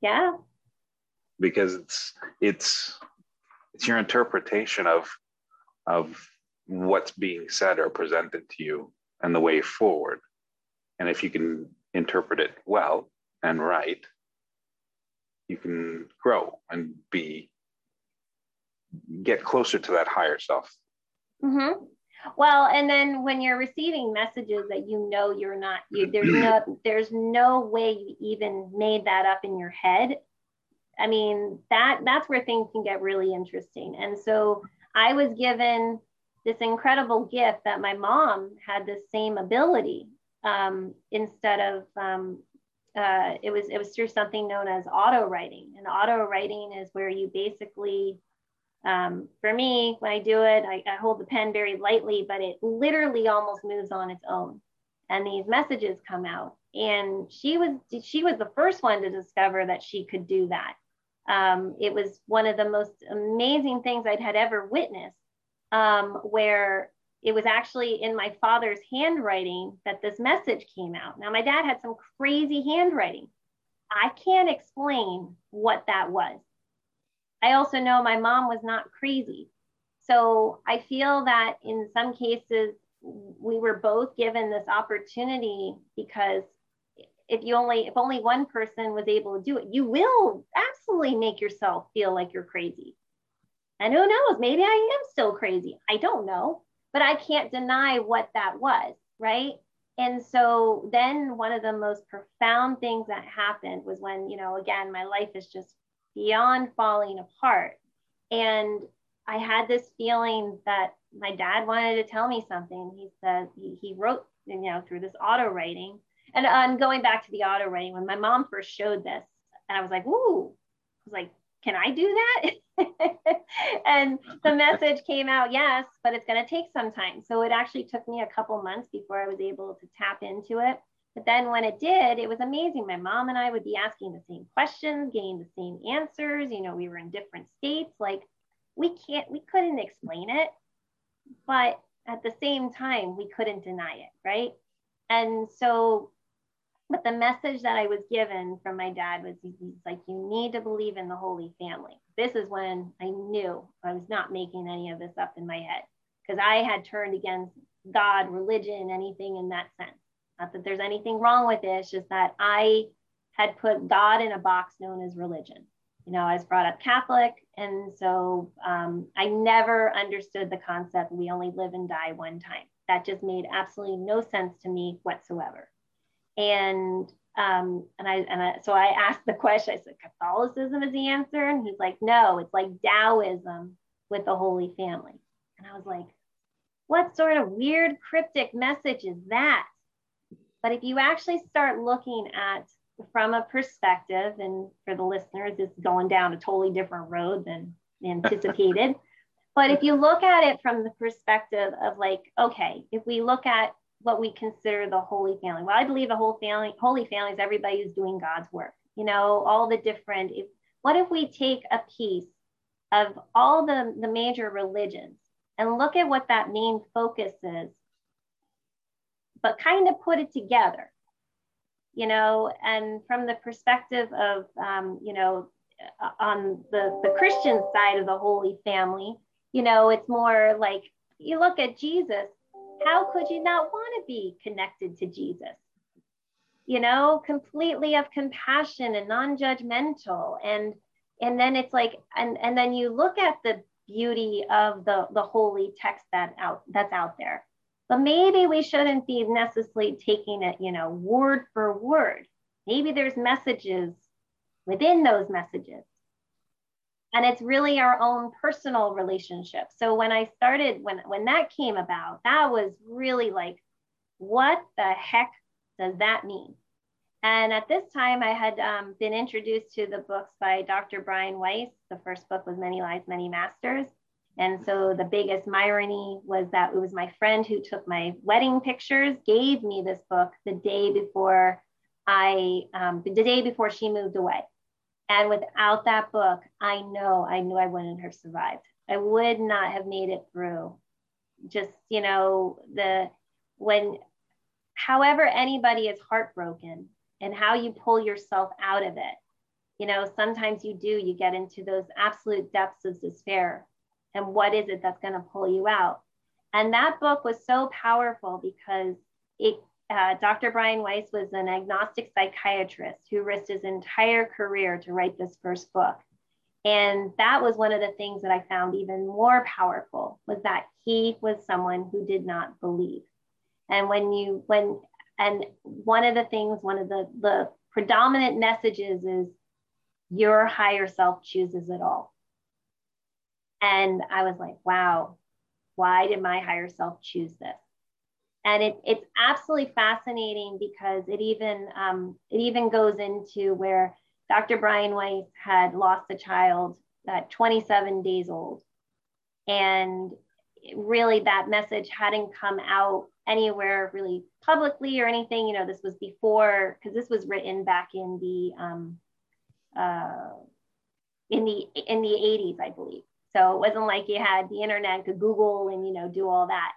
Yeah, because it's it's it's your interpretation of of what's being said or presented to you and the way forward and if you can interpret it well and right you can grow and be get closer to that higher self mm-hmm. well and then when you're receiving messages that you know you're not you, there's no there's no way you even made that up in your head I mean, that that's where things can get really interesting. And so I was given this incredible gift that my mom had the same ability um, instead of um, uh, it was it was through something known as auto writing. And auto writing is where you basically um, for me, when I do it, I, I hold the pen very lightly, but it literally almost moves on its own. And these messages come out. And she was she was the first one to discover that she could do that um, it was one of the most amazing things I'd had ever witnessed, um, where it was actually in my father's handwriting that this message came out. Now, my dad had some crazy handwriting. I can't explain what that was. I also know my mom was not crazy. So I feel that in some cases, we were both given this opportunity because if you only if only one person was able to do it you will absolutely make yourself feel like you're crazy. And who knows maybe i am still crazy. I don't know but i can't deny what that was right? And so then one of the most profound things that happened was when you know again my life is just beyond falling apart and i had this feeling that my dad wanted to tell me something he said he, he wrote you know through this auto writing and uh, on going back to the auto writing, when my mom first showed this, and I was like, ooh, I was like, can I do that? and the message came out, yes, but it's going to take some time. So it actually took me a couple months before I was able to tap into it. But then when it did, it was amazing. My mom and I would be asking the same questions, getting the same answers. You know, we were in different states. Like we can't, we couldn't explain it, but at the same time, we couldn't deny it, right? And so but the message that I was given from my dad was he's like, you need to believe in the Holy Family. This is when I knew I was not making any of this up in my head because I had turned against God, religion, anything in that sense. Not that there's anything wrong with it, it's just that I had put God in a box known as religion. You know, I was brought up Catholic, and so um, I never understood the concept we only live and die one time. That just made absolutely no sense to me whatsoever. And um, and I and I, so I asked the question. I said, Catholicism is the answer, and he's like, No, it's like Taoism with the Holy Family. And I was like, What sort of weird cryptic message is that? But if you actually start looking at from a perspective, and for the listeners, it's going down a totally different road than anticipated. but if you look at it from the perspective of like, okay, if we look at what we consider the Holy Family. Well, I believe the whole family, Holy Family is everybody who's doing God's work. You know, all the different. If, what if we take a piece of all the, the major religions and look at what that main focus is, but kind of put it together, you know, and from the perspective of, um, you know, uh, on the, the Christian side of the Holy Family, you know, it's more like you look at Jesus how could you not want to be connected to Jesus? You know, completely of compassion and non-judgmental. And and then it's like, and and then you look at the beauty of the the holy text that out that's out there. But maybe we shouldn't be necessarily taking it, you know, word for word. Maybe there's messages within those messages. And it's really our own personal relationship. So when i started when when that came about that was really like what the heck does that mean? And at this time i had um, been introduced to the books by dr brian weiss. The first book was many lives many masters and so the biggest irony was that it was my friend who took my wedding pictures gave me this book the day before i um, the day before she moved away and without that book, I know I knew I wouldn't have survived. I would not have made it through. Just, you know, the when however anybody is heartbroken and how you pull yourself out of it. You know, sometimes you do, you get into those absolute depths of despair. And what is it that's going to pull you out? And that book was so powerful because it uh, Dr. Brian Weiss was an agnostic psychiatrist who risked his entire career to write this first book. And that was one of the things that I found even more powerful was that he was someone who did not believe. And when you, when, and one of the things, one of the, the predominant messages is your higher self chooses it all. And I was like, wow, why did my higher self choose this? and it, it's absolutely fascinating because it even um, it even goes into where Dr. Brian Weiss had lost a child at 27 days old, and really that message hadn't come out anywhere really publicly or anything. You know, this was before because this was written back in the um, uh, in the in the 80s, I believe. So it wasn't like you had the internet, could Google and you know do all that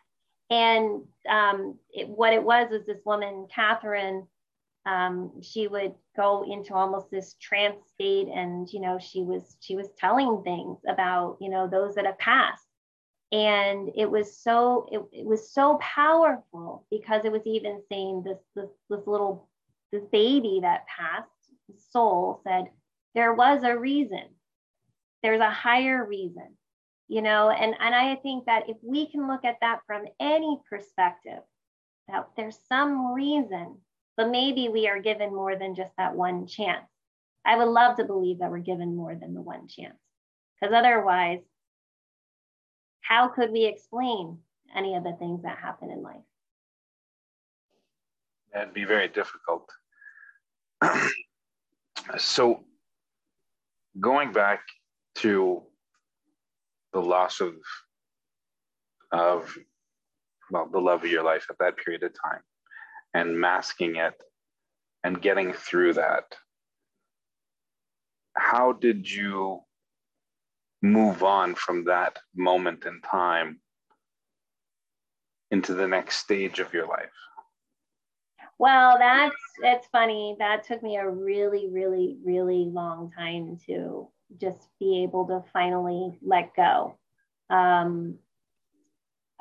and um, it, what it was was this woman, Catherine. Um, she would go into almost this trance state, and you know, she was she was telling things about you know those that have passed, and it was so it, it was so powerful because it was even saying this this this little this baby that passed soul said there was a reason, there's a higher reason you know? And and i think that if we can look at that from any perspective that there's some reason but maybe we are given more than just that one chance. I would love to believe that we're given more than the one chance because otherwise how could we explain any of the things that happen in life? That'd be very difficult. So going back to the loss of of well the love of your life at that period of time and masking it and getting through that. How did you move on from that moment in time into the next stage of your life? Well that's that's funny. That took me a really really really long time to just be able to finally let go. Um,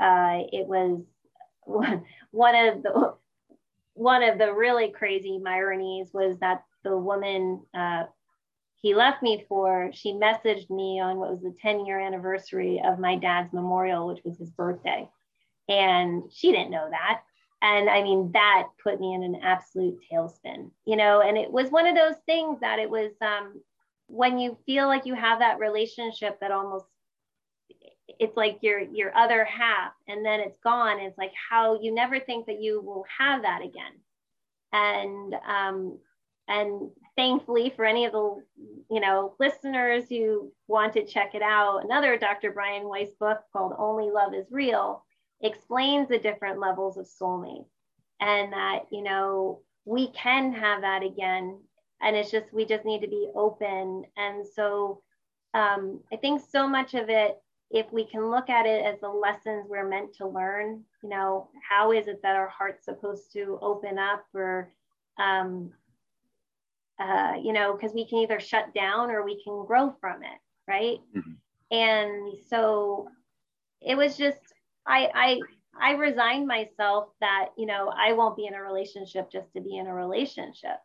uh, it was one of the one of the really crazy ironies was that the woman uh, he left me for she messaged me on what was the 10 year anniversary of my dad's memorial which was his birthday and she didn't know that and i mean that put me in an absolute tailspin you know and it was one of those things that it was um, when you feel like you have that relationship that almost it's like your your other half and then it's gone it's like how you never think that you will have that again. And um and thankfully for any of the you know listeners who want to check it out another dr brian weiss book called only love is real explains the different levels of soulmate and that you know we can have that again and it's just we just need to be open and so um, i think so much of it if we can look at it as the lessons we're meant to learn you know how is it that our heart's supposed to open up or um, uh, you know because we can either shut down or we can grow from it right mm-hmm. and so it was just i i I resigned myself that, you know, I won't be in a relationship just to be in a relationship.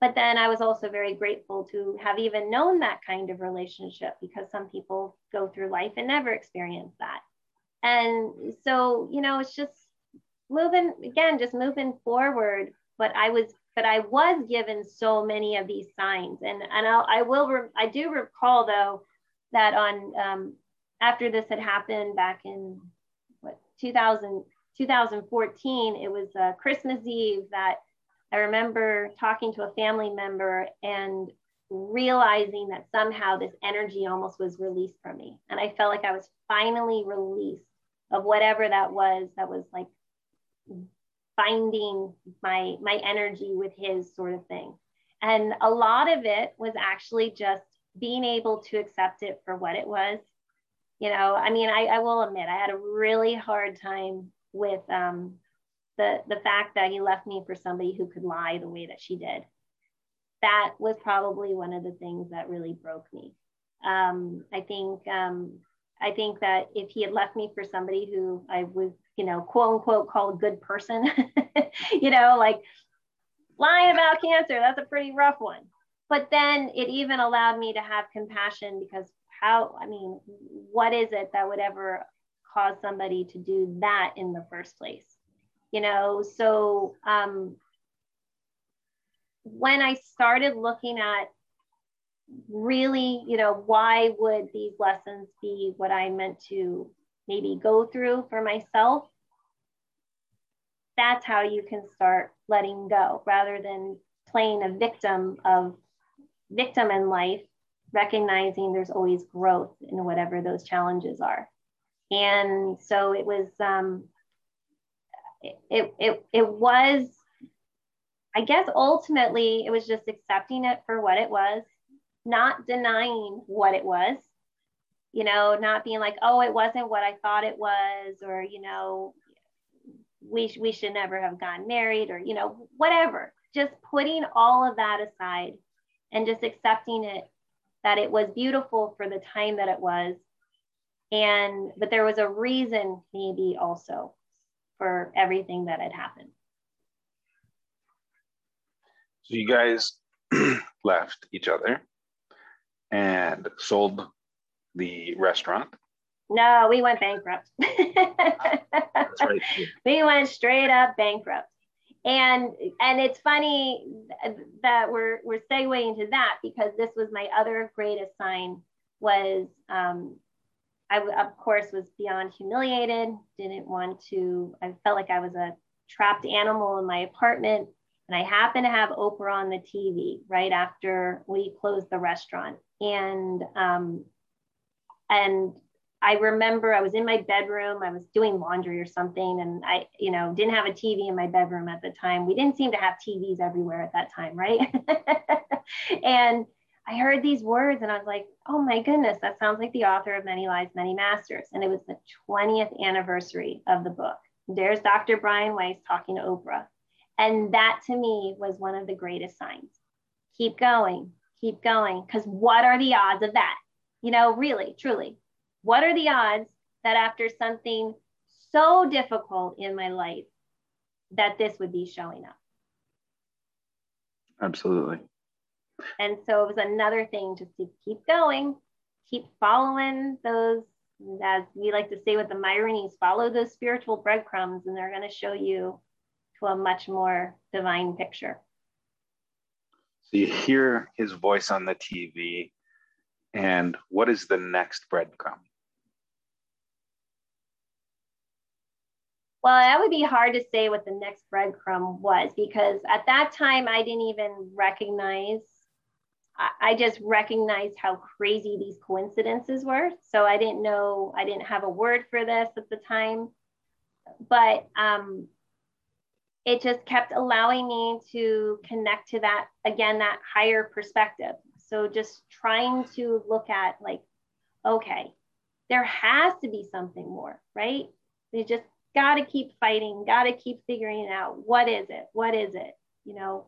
But then I was also very grateful to have even known that kind of relationship because some people go through life and never experience that. And so, you know, it's just moving again, just moving forward. But I was, but I was given so many of these signs, and and I'll, I will, I do recall though that on um, after this had happened back in what 2000 2014, it was uh, Christmas Eve that I remember talking to a family member and realizing that somehow this energy almost was released from me. And I felt like I was finally released of whatever that was that was like binding my my energy with his sort of thing. And a lot of it was actually just being able to accept it for what it was. You know, I mean, I, I will admit I had a really hard time with um, the the fact that he left me for somebody who could lie the way that she did. That was probably one of the things that really broke me. Um, i think um, i think that if he had left me for somebody who i was you know quote unquote call a good person you know like lying about cancer that's a pretty rough one. But then it even allowed me to have compassion because how i mean what is it that would ever cause somebody to do that in the first place you know? So um, when i started looking at really you know why would these lessons be what i meant to maybe go through for myself that's how you can start letting go rather than playing a victim of victim in life recognizing there's always growth in whatever those challenges are. And so it was um, it, it, it was, I guess ultimately it was just accepting it for what it was, not denying what it was, you know, not being like, oh, it wasn't what I thought it was, or, you know, we, we should never have gotten married, or, you know, whatever. Just putting all of that aside and just accepting it that it was beautiful for the time that it was and but there was a reason maybe also for everything that had happened. So you guys left each other and sold the restaurant. No, we went bankrupt. That's right. We went straight up bankrupt. And and it's funny that we're we're segueing to that because this was my other greatest sign was um, I, of course, was beyond humiliated, didn't want to, I felt like I was a trapped animal in my apartment. And I happened to have Oprah on the TV right after we closed the restaurant. And, um, and I remember I was in my bedroom, I was doing laundry or something, and I, you know, didn't have a TV in my bedroom at the time. We didn't seem to have TVs everywhere at that time, right? and I heard these words and I was like, oh my goodness, that sounds like the author of Many Lives, Many Masters. And it was the 20th anniversary of the book. There's Dr. Brian Weiss talking to Oprah. And that to me was one of the greatest signs. Keep going, keep going. Because what are the odds of that? You know, really, truly, what are the odds that after something so difficult in my life, that this would be showing up? Absolutely. And so it was another thing just to keep going, keep following those, as we like to say with the Myronies, follow those spiritual breadcrumbs, and they're going to show you to a much more divine picture. So you hear his voice on the TV, and what is the next breadcrumb? Well, that would be hard to say what the next breadcrumb was because at that time I didn't even recognize I just recognized how crazy these coincidences were. So I didn't know, I didn't have a word for this at the time. But um, it just kept allowing me to connect to that, again, that higher perspective. So just trying to look at, like, okay, there has to be something more, right? They just got to keep fighting, got to keep figuring out what is it? What is it? You know,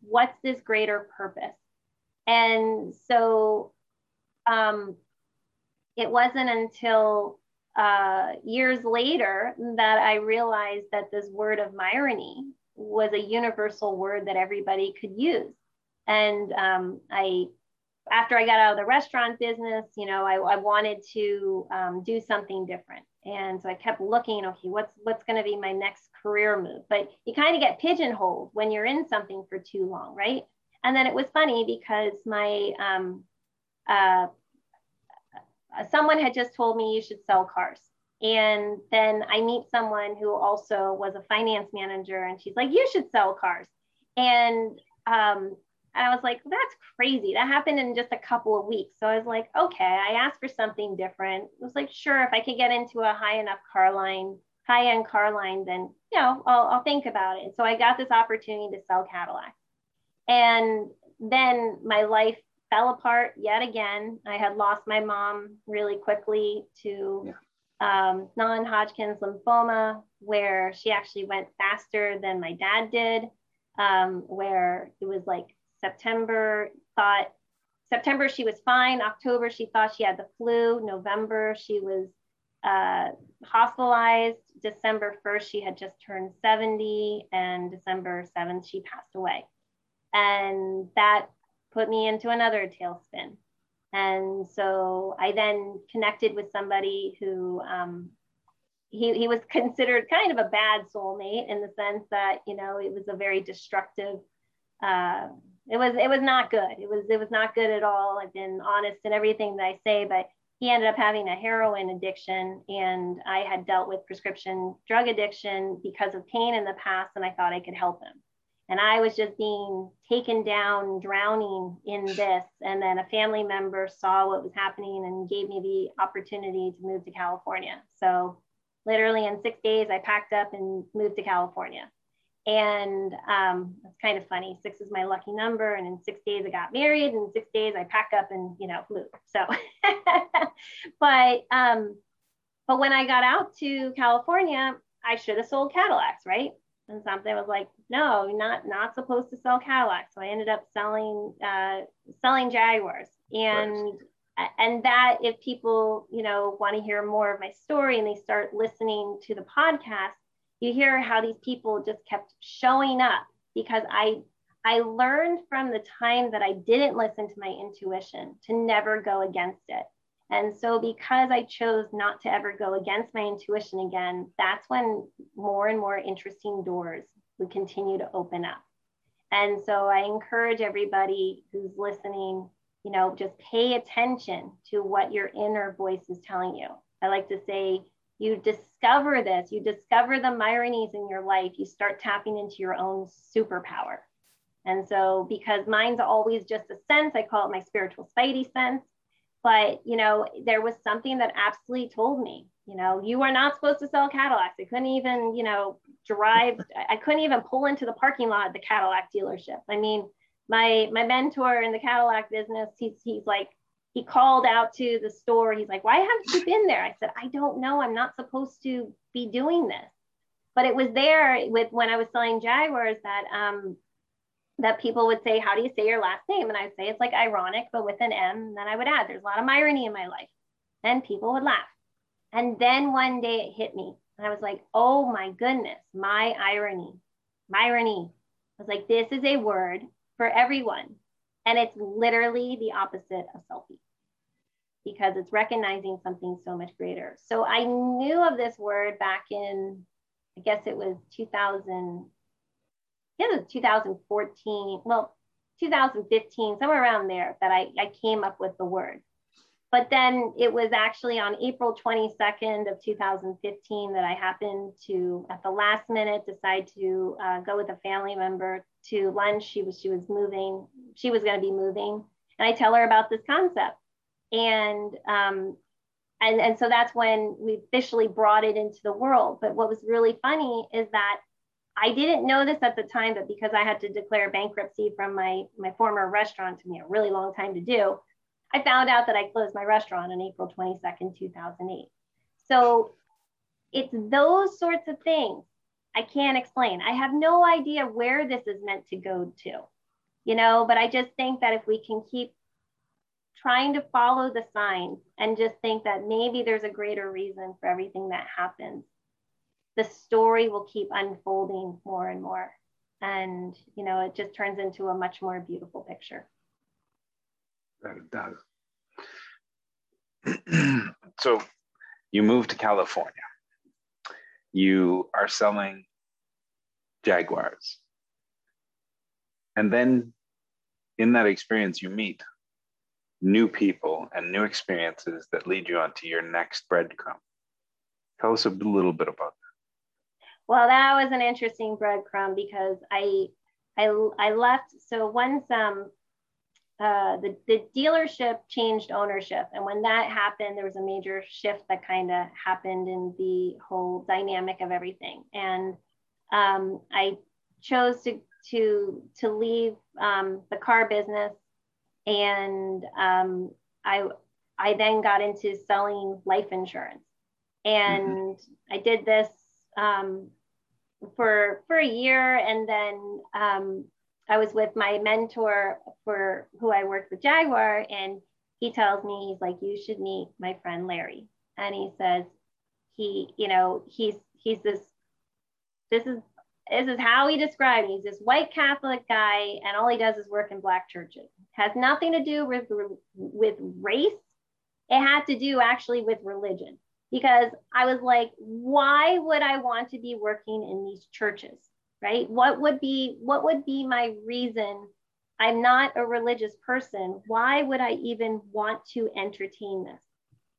what's this greater purpose? And so um, it wasn't until uh, years later that I realized that this word of Myrony was a universal word that everybody could use. And um, I, after I got out of the restaurant business, you know, I, I wanted to um, do something different. And so I kept looking, okay, what's what's going to be my next career move? But you kind of get pigeonholed when you're in something for too long, right? And then it was funny because my um, uh, someone had just told me you should sell cars. And then I meet someone who also was a finance manager, and she's like, "You should sell cars." And um, I was like, that's crazy. That happened in just a couple of weeks. So I was like, okay, I asked for something different. I was like, sure, if I could get into a high enough car line, high end car line, then, you know, I'll, I'll think about it. So I got this opportunity to sell Cadillacs. And then my life fell apart yet again. I had lost my mom really quickly to yeah. um, non Hodgkin's lymphoma, where she actually went faster than my dad did, um, where it was like September thought September she was fine. October she thought she had the flu. November she was uh, hospitalized. December 1st she had just turned 70, and December 7th she passed away. And that put me into another tailspin. And so I then connected with somebody who um, he, he was considered kind of a bad soulmate in the sense that, you know, it was a very destructive uh, it was it was not good. It was it was not good at all. I've been honest in everything that I say, but he ended up having a heroin addiction and I had dealt with prescription drug addiction because of pain in the past and I thought I could help him. And I was just being taken down, drowning in this. And then a family member saw what was happening and gave me the opportunity to move to California. So, literally in six days, I packed up and moved to California. And um, it's kind of funny. Six is my lucky number. And in six days, I got married. And in six days, I packed up and, you know, move. So, but, um, but when I got out to California, I should have sold Cadillacs, right? And something was like, no, not not supposed to sell Cadillacs. So I ended up selling uh, selling Jaguars. And and that if people, you know, want to hear more of my story and they start listening to the podcast, you hear how these people just kept showing up because I I learned from the time that I didn't listen to my intuition to never go against it. And so, because I chose not to ever go against my intuition again, that's when more and more interesting doors would continue to open up. And so, I encourage everybody who's listening, you know, just pay attention to what your inner voice is telling you. I like to say, you discover this, you discover the Myronies in your life, you start tapping into your own superpower. And so, because mine's always just a sense, I call it my spiritual spidey sense. But, you know, there was something that absolutely told me, you know, you are not supposed to sell Cadillacs. I couldn't even, you know, drive, I couldn't even pull into the parking lot at the Cadillac dealership. I mean, my my mentor in the Cadillac business, he's he's like, he called out to the store. He's like, Why haven't you been there? I said, I don't know. I'm not supposed to be doing this. But it was there with when I was selling Jaguars that um, that people would say, How do you say your last name? And I'd say it's like ironic, but with an M. And then I would add, There's a lot of irony in my life. And people would laugh. And then one day it hit me. And I was like, Oh my goodness, my irony, my irony. I was like, This is a word for everyone. And it's literally the opposite of selfie because it's recognizing something so much greater. So I knew of this word back in, I guess it was 2000, yeah, it was 2014, well, 2015, somewhere around there that I, I came up with the word. But then it was actually on April 22nd of 2015 that I happened to, at the last minute, decide to uh, go with a family member to lunch. She was she was moving. She was going to be moving, and I tell her about this concept and um, and and so that's when we officially brought it into the world. But what was really funny is that I didn't know this at the time, but because I had to declare bankruptcy from my my former restaurant, to me a really long time to do, I found out that I closed my restaurant on April 22nd, 2008. So it's those sorts of things I can't explain. I have no idea where this is meant to go to, you know, but I just think that if we can keep trying to follow the signs and just think that maybe there's a greater reason for everything that happens, the story will keep unfolding more and more. And, you know, it just turns into a much more beautiful picture. That it does. so you move to California. You are selling Jaguars. And then in that experience, you meet new people and new experiences that lead you onto your next breadcrumb. Tell us a little bit about that. Well, that was an interesting breadcrumb because I I, I left. So once um, uh, the, the dealership changed ownership. And when that happened, there was a major shift that kind of happened in the whole dynamic of everything. And um, I chose to, to, to leave um, the car business. And um, I, I then got into selling life insurance. And mm-hmm. I did this um, for, for a year. And then um, I was with my mentor for who I worked with Jaguar, and he tells me he's like, you should meet my friend Larry. And he says, he, you know, he's he's this, this is this is how he described. He's this white Catholic guy, and all he does is work in black churches. Has nothing to do with with race. It had to do actually with religion, because I was like, why would I want to be working in these churches? right? What would be what would be my reason? I'm not a religious person. Why would I even want to entertain this?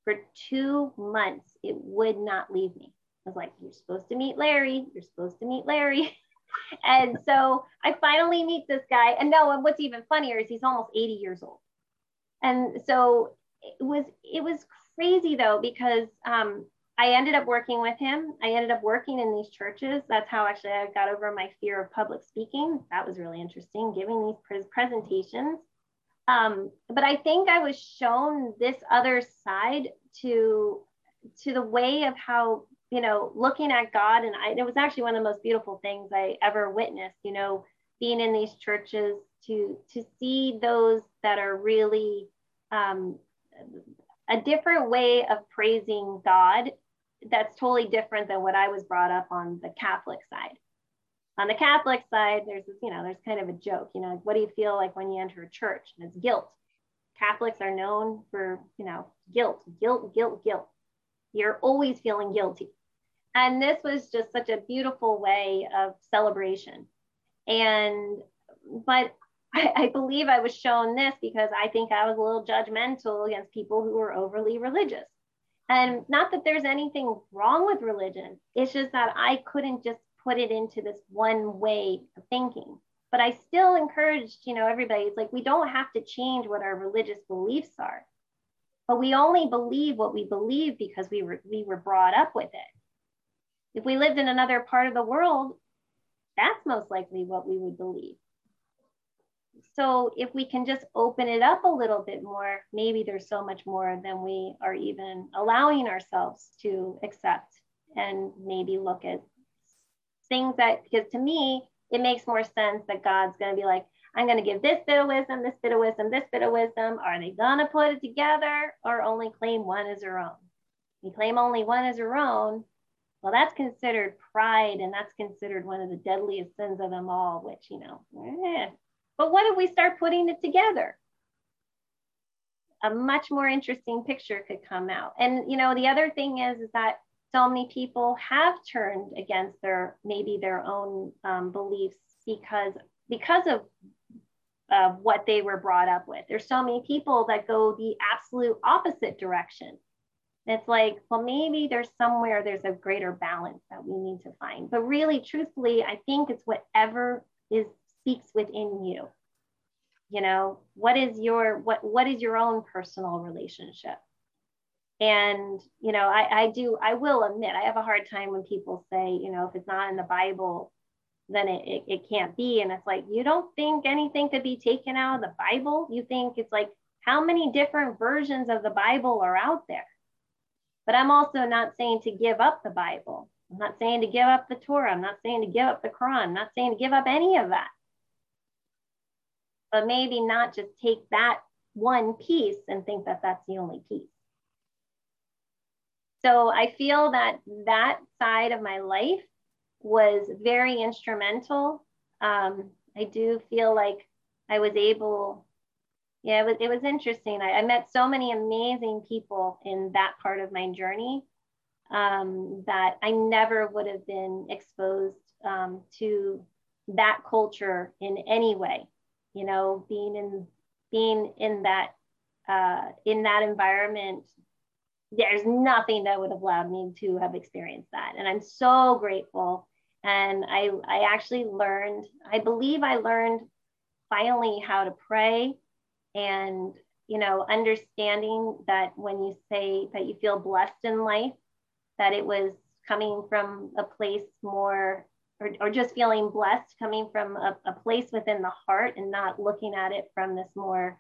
For two months, it would not leave me. I was like, you're supposed to meet Larry. You're supposed to meet Larry. and so I finally meet this guy. And no, and what's even funnier is he's almost 80 years old. And so it was it was crazy though because um, I ended up working with him. I ended up working in these churches. That's how actually I got over my fear of public speaking. That was really interesting, giving these pre- presentations. Um, but I think I was shown this other side to to the way of how you know looking at God, and I, it was actually one of the most beautiful things I ever witnessed. You know, being in these churches to to see those that are really um, a different way of praising God that's totally different than what I was brought up on the Catholic side. On the Catholic side, there's this, you know, there's kind of a joke, you know, what do you feel like when you enter a church? And it's guilt. Catholics are known for, you know, guilt, guilt, guilt, guilt. You're always feeling guilty. And this was just such a beautiful way of celebration. And, but I, I believe I was shown this because I think I was a little judgmental against people who were overly religious and not that there's anything wrong with religion, it's just that I couldn't just put it into this one way of thinking. But I still encouraged, you know, everybody, it's like we don't have to change what our religious beliefs are. But we only believe what we believe because we were we were brought up with it. If we lived in another part of the world, that's most likely what we would believe so if we can just open it up a little bit more, maybe there's so much more than we are even allowing ourselves to accept and maybe look at things that, because to me, it makes more sense that God's going to be like, I'm going to give this bit of wisdom, this bit of wisdom, this bit of wisdom. Are they going to put it together or only claim one as their own? You claim only one as your own, well, that's considered pride and that's considered one of the deadliest sins of them all, which, you know, eh, but what if we start putting it together? A much more interesting picture could come out. And you know, the other thing is, is that so many people have turned against their maybe their own um, beliefs because because of uh, what they were brought up with. There's so many people that go the absolute opposite direction. It's like, well, maybe there's somewhere there's a greater balance that we need to find. But really, truthfully, I think it's whatever is speaks within you. You know what is your what what is your own personal relationship? And you know I, I do i will admit i have a hard time when people say you know if it's not in the bible then it, it, it can't be. And it's like you don't think anything could be taken out of the bible? You think it's like how many different versions of the bible are out there? But i'm also not saying to give up the bible. I'm not saying to give up the torah. I'm not saying to give up the quran. I'm not saying to give up any of that but maybe not just take that one piece and think that that's the only piece. So I feel that that side of my life was very instrumental. Um, I do feel like I was able, yeah, it was, it was interesting. I, I met so many amazing people in that part of my journey um, that I never would have been exposed um, to that culture in any way. You know, being in being in that uh, in that environment, there's nothing that would have allowed me to have experienced that, and I'm so grateful. And I I actually learned. I believe I learned finally how to pray, and you know, understanding that when you say that you feel blessed in life, that it was coming from a place more or, or just feeling blessed coming from a, a place within the heart and not looking at it from this more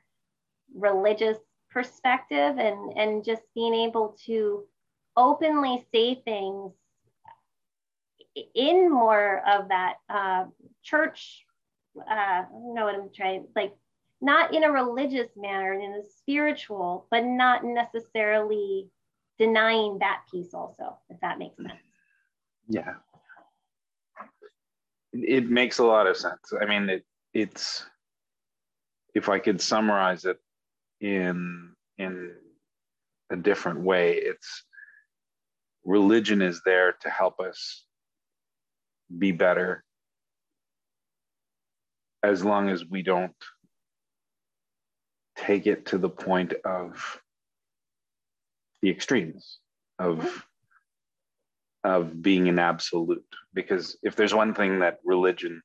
religious perspective and and just being able to openly say things in more of that uh, church uh, I don't know what I'm trying like not in a religious manner in a spiritual but not necessarily denying that piece also if that makes sense. Yeah it makes a lot of sense. I mean, it, it's if I could summarize it in in a different way, it's religion is there to help us be better as long as we don't take it to the point of the extremes of mm-hmm of being an absolute. Because if there's one thing that religion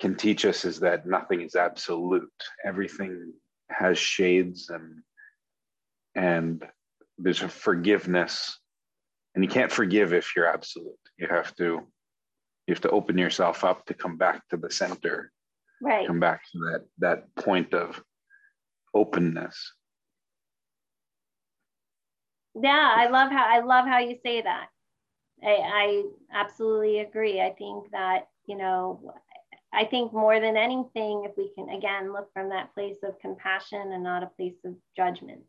can teach us is that nothing is absolute. Everything has shades and and there's a forgiveness. And you can't forgive if you're absolute. You have to you have to open yourself up to come back to the center. Right. Come back to that that point of openness. Yeah, I love how I love how you say that. I, I absolutely agree. I think that, you know, I think more than anything, if we can again look from that place of compassion and not a place of judgment.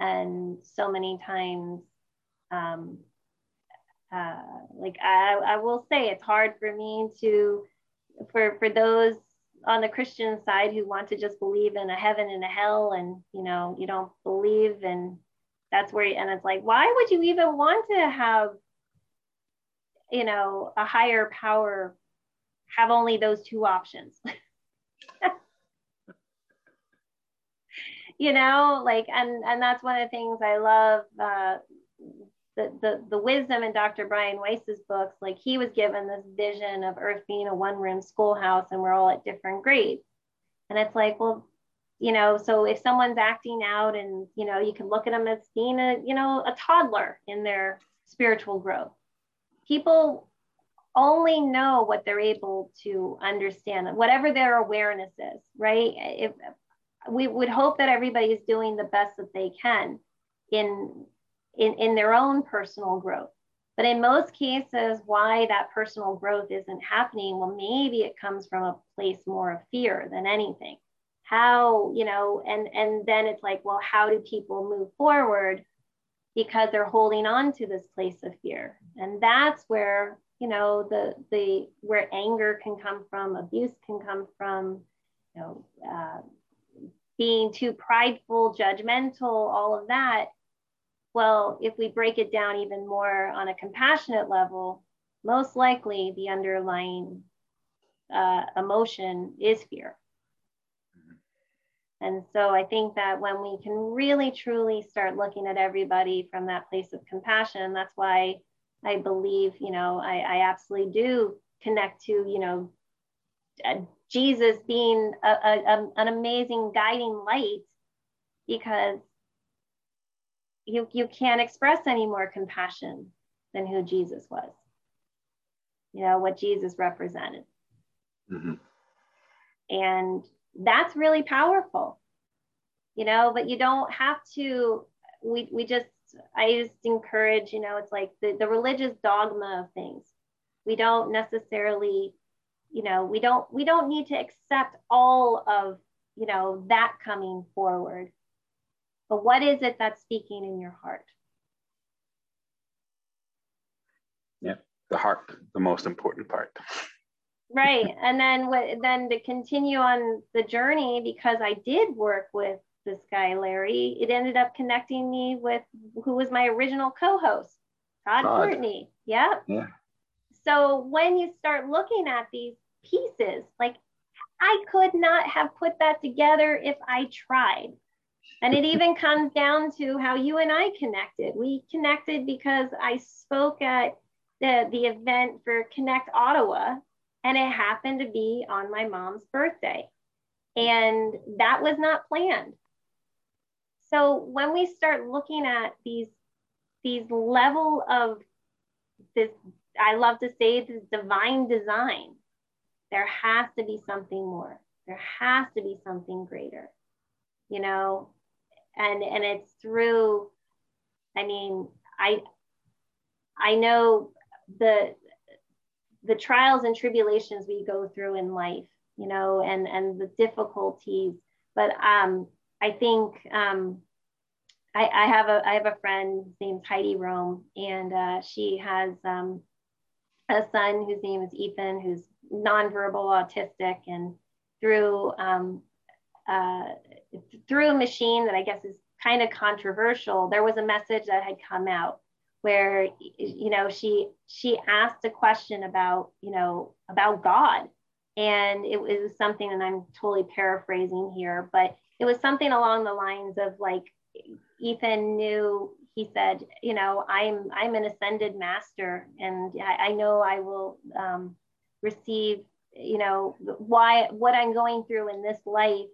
And so many times, um, uh, like I, I will say, it's hard for me to, for for those on the Christian side who want to just believe in a heaven and a hell, and you know, you don't believe, and that's where, and it's like, why would you even want to have you know a higher power have only those two options. You know like and and that's one of the things i love uh, the, the the wisdom in dr brian weiss's books. Like he was given this vision of earth being a one room schoolhouse and we're all at different grades. And it's like well you know so if someone's acting out and you know you can look at them as being a you know a toddler in their spiritual growth people only know what they're able to understand, whatever their awareness is, right? If we would hope that everybody is doing the best that they can in, in, in their own personal growth. But in most cases, why that personal growth isn't happening, well, maybe it comes from a place more of fear than anything. How, you know, and and then it's like, well, how do people move forward because they're holding on to this place of fear and that's where you know the the where anger can come from abuse can come from you know uh, being too prideful judgmental all of that. Well if we break it down even more on a compassionate level most likely the underlying uh, emotion is fear. And so I think that when we can really truly start looking at everybody from that place of compassion, that's why I believe, you know, I, I absolutely do connect to, you know, uh, Jesus being a, a, an amazing guiding light because you, you can't express any more compassion than who Jesus was, you know, what Jesus represented. Mm-hmm. And that's really powerful you know but you don't have to we we just i just encourage you know it's like the, the religious dogma of things we don't necessarily you know we don't we don't need to accept all of you know, that coming forward. But what is it that's speaking in your heart? Yeah, the heart, the most important part. right. And then what then to continue on the journey, because I did work with this guy, Larry, it ended up connecting me with who was my original co-host, Todd, Todd. Courtney. Yep. Yeah. So when you start looking at these pieces, like I could not have put that together if I tried. And it even comes down to how you and I connected. We connected because I spoke at the, the event for Connect Ottawa, and it happened to be on my mom's birthday. And that was not planned. So when we start looking at these, these level of this, I love to say this divine design, there has to be something more. There has to be something greater, you know, and and it's through. I mean, I I know the the trials and tribulations we go through in life, you know, and and the difficulties. But um, I think um, I, I have a I have a friend named Heidi Rome, and uh, she has um, a son whose name is Ethan, who's nonverbal autistic and through um, uh, through a machine that I guess is kind of controversial, there was a message that had come out where you know she she asked a question about you know about God, and it was something, and I'm totally paraphrasing here, but it was something along the lines of like Ethan knew he said, you know, I'm I'm an ascended master, and I, I know I will um, receive you know why what i'm going through in this life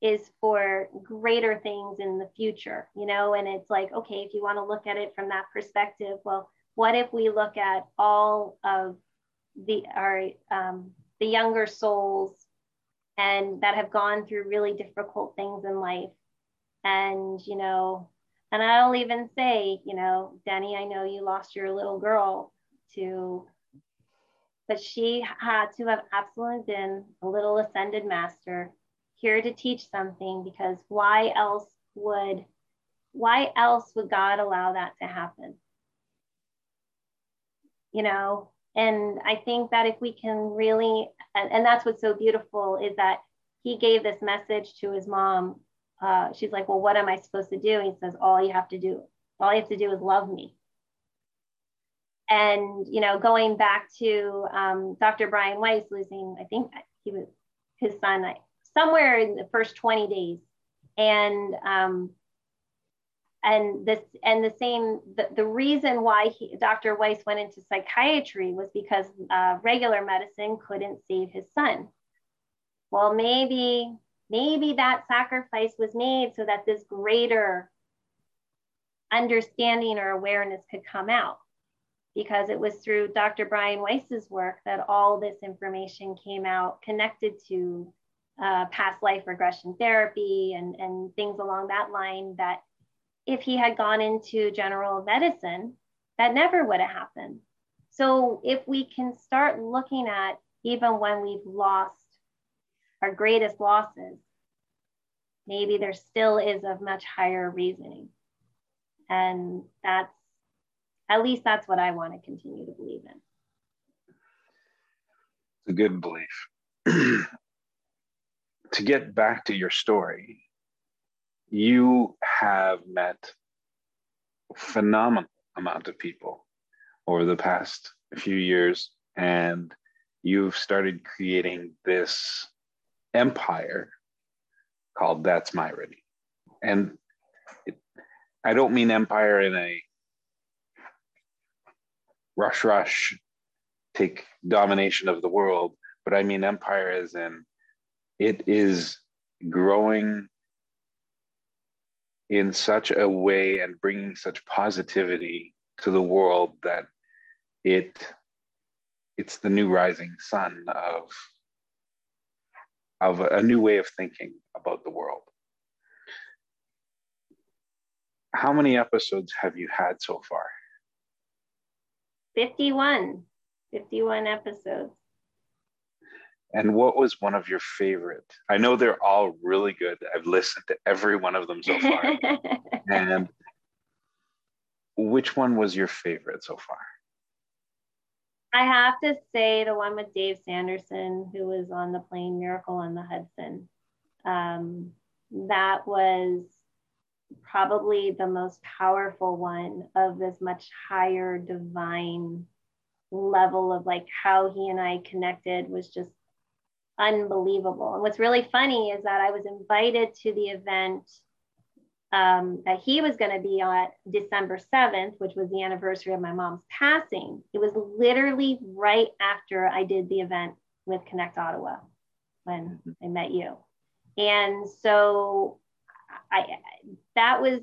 is for greater things in the future you know? And it's like okay if you want to look at it from that perspective well what if we look at all of the our um, the younger souls and that have gone through really difficult things in life. And you know and i'll even say you know denny i know you lost your little girl to but she had to have absolutely been a little ascended master here to teach something because why else would why else would god allow that to happen? You know and i think that if we can really and, and that's what's so beautiful is that he gave this message to his mom. Uh, she's like well what am i supposed to do? He says all you have to do all you have to do is love me. And you know going back to um, dr brian weiss losing i think he was his son somewhere in the first 20 days. And um, and this and the same the, the reason why he, dr weiss went into psychiatry was because uh, regular medicine couldn't save his son well maybe maybe that sacrifice was made so that this greater understanding or awareness could come out because it was through Dr. Brian Weiss's work that all this information came out connected to uh, past life regression therapy and, and things along that line that if he had gone into general medicine, that never would have happened. So if we can start looking at even when we've lost our greatest losses, maybe there still is a much higher reasoning. And that's at least that's what I want to continue to believe in. It's a good belief. to get back to your story, you have met a phenomenal amount of people over the past few years, and you've started creating this empire called That's Myrony And it, I don't mean empire in a rush, rush, take domination of the world. But I mean empire as in it is growing in such a way and bringing such positivity to the world that it it's the new rising sun of of a new way of thinking about the world. How many episodes have you had so far? 51, 51 episodes. And what was one of your favorite? I know they're all really good. I've listened to every one of them so far. and which one was your favorite so far? I have to say the one with Dave Sanderson, who was on the plane Miracle on the Hudson. Um, that was probably the most powerful one of this much higher divine level of like how he and I connected was just unbelievable. And what's really funny is that I was invited to the event um, that he was going to be at December 7th, which was the anniversary of my mom's passing. It was literally right after I did the event with Connect Ottawa when I met you. And so I that was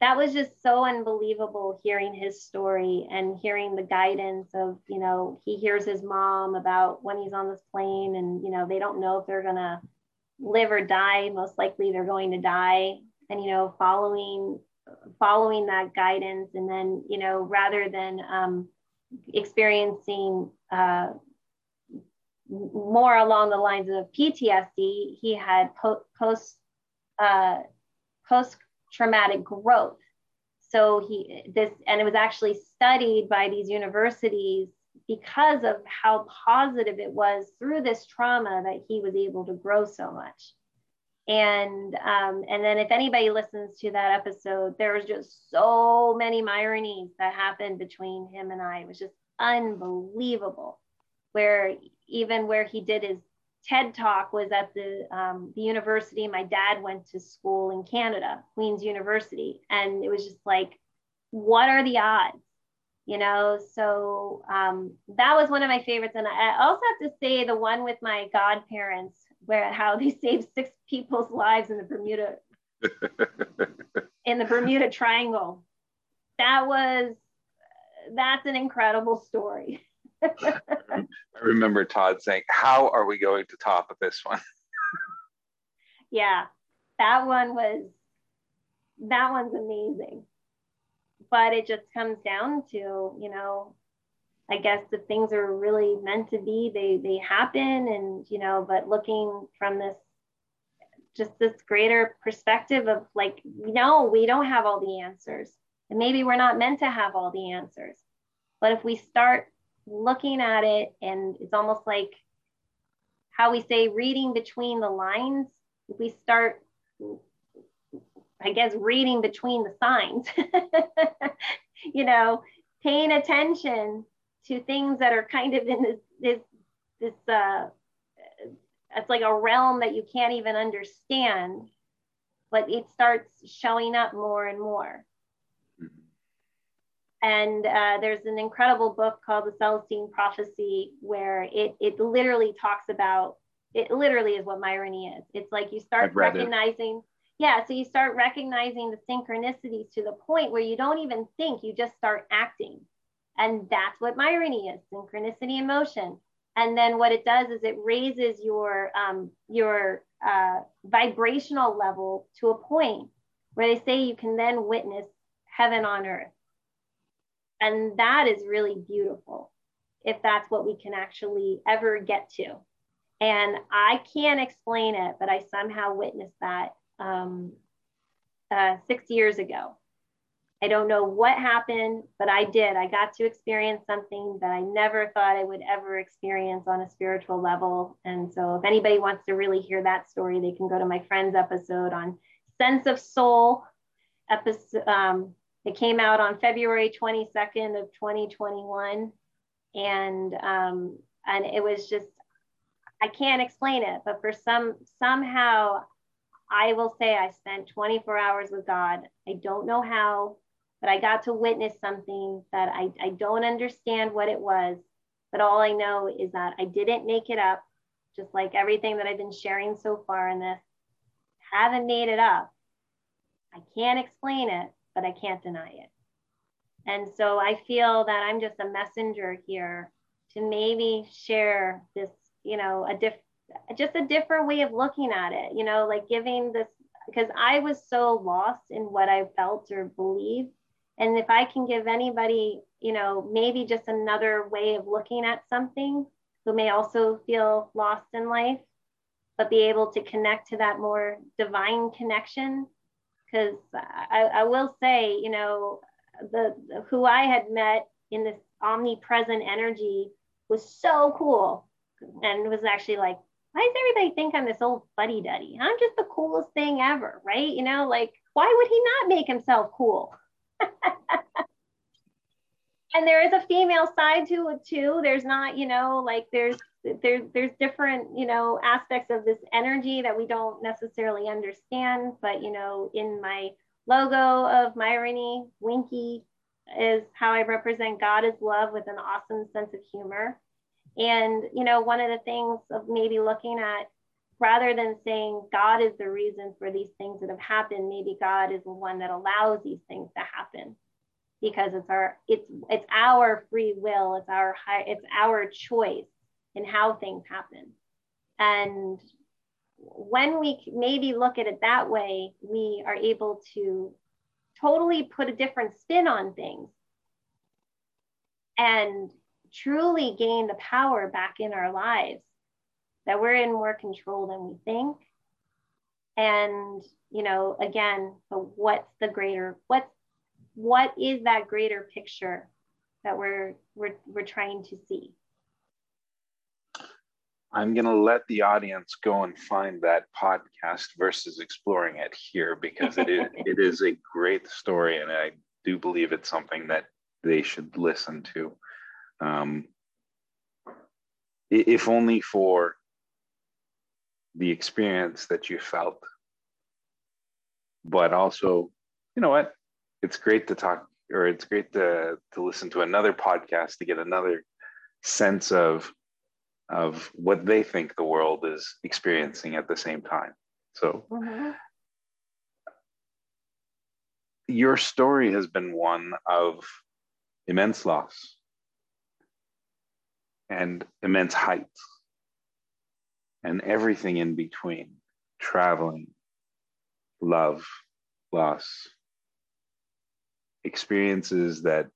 that was just so unbelievable hearing his story and hearing the guidance of, you know, he hears his mom about when he's on this plane and, you know, they don't know if they're to live or die. Most likely they're going to die. And, you know, following, following that guidance. And then, you know, rather than um, experiencing uh, more along the lines of PTSD, he had po- post, uh, post traumatic growth. So he this and it was actually studied by these universities because of how positive it was through this trauma that he was able to grow so much. And um, and then if anybody listens to that episode, there was just so many ironies that happened between him and I. It was just unbelievable. Where even where he did his TED Talk was at the, um, the university. My dad went to school in Canada, Queen's University. And it was just like, what are the odds? You know, so um, that was one of my favorites. And I also have to say the one with my godparents, where how they saved six people's lives in the Bermuda in the Bermuda Triangle. That was that's an incredible story. I remember Todd saying, How are we going to top this one? yeah, that one was, that one's amazing. But it just comes down to, you know, I guess the things are really meant to be, they, they happen. And, you know, but looking from this, just this greater perspective of like, no, we don't have all the answers. And maybe we're not meant to have all the answers. But if we start looking at it and it's almost like how we say reading between the lines we start i guess reading between the signs. You know paying attention to things that are kind of in this this this uh it's like a realm that you can't even understand but it starts showing up more and more and uh, there's an incredible book called The Celestine Prophecy where it, it literally talks about, it literally is what Myrony is. It's like you start recognizing, it. yeah, so you start recognizing the synchronicities to the point where you don't even think, you just start acting. And that's what Myrony is, synchronicity in motion. And then what it does is it raises your, um, your uh, vibrational level to a point where they say you can then witness heaven on earth and that is really beautiful if that's what we can actually ever get to. And I can't explain it, but I somehow witnessed that um, uh, six years ago. I don't know what happened, but I did. I got to experience something that I never thought I would ever experience on a spiritual level. And so, if anybody wants to really hear that story, they can go to my friend's episode on Sense of Soul, episode, um, it came out on February 22nd of 2021. And, um, and it was just, I can't explain it, but for some, somehow I will say I spent 24 hours with God. I don't know how, but I got to witness something that I, I don't understand what it was. But all I know is that I didn't make it up, just like everything that I've been sharing so far in this. Haven't made it up. I can't explain it, but I can't deny it. And so I feel that I'm just a messenger here to maybe share this, you know, a diff just a different way of looking at it, you know, like giving this because I was so lost in what I felt or believed. And if I can give anybody, you know, maybe just another way of looking at something who may also feel lost in life, but be able to connect to that more divine connection. Because I, I will say, you know, the, who I had met in this omnipresent energy was so cool and was actually like, why does everybody think I'm this old buddy duddy? I'm just the coolest thing ever, right? You know, like, why would he not make himself cool? and there is a female side to it too. There's not, you know, like there's there's there's different, you know, aspects of this energy that we don't necessarily understand. But you know, in my logo of Myrony, Winky is how I represent God is love with an awesome sense of humor. And you know, one of the things of maybe looking at rather than saying God is the reason for these things that have happened, maybe God is the one that allows these things to happen because it's our it's it's our free will it's our high it's our choice in how things happen. And when we maybe look at it that way we are able to totally put a different spin on things and truly gain the power back in our lives that we're in more control than we think. And you know again what's the greater what's what is that greater picture that we're we're, we're trying to see i'm going to let the audience go and find that podcast versus exploring it here because it is, it is a great story and i do believe it's something that they should listen to. Um, if only for the experience that you felt. But also you know what? It's great to talk or it's great to to listen to another podcast to get another sense of of what they think the world is experiencing at the same time so mm-hmm. your story has been one of immense loss and immense heights and everything in between traveling love loss experiences that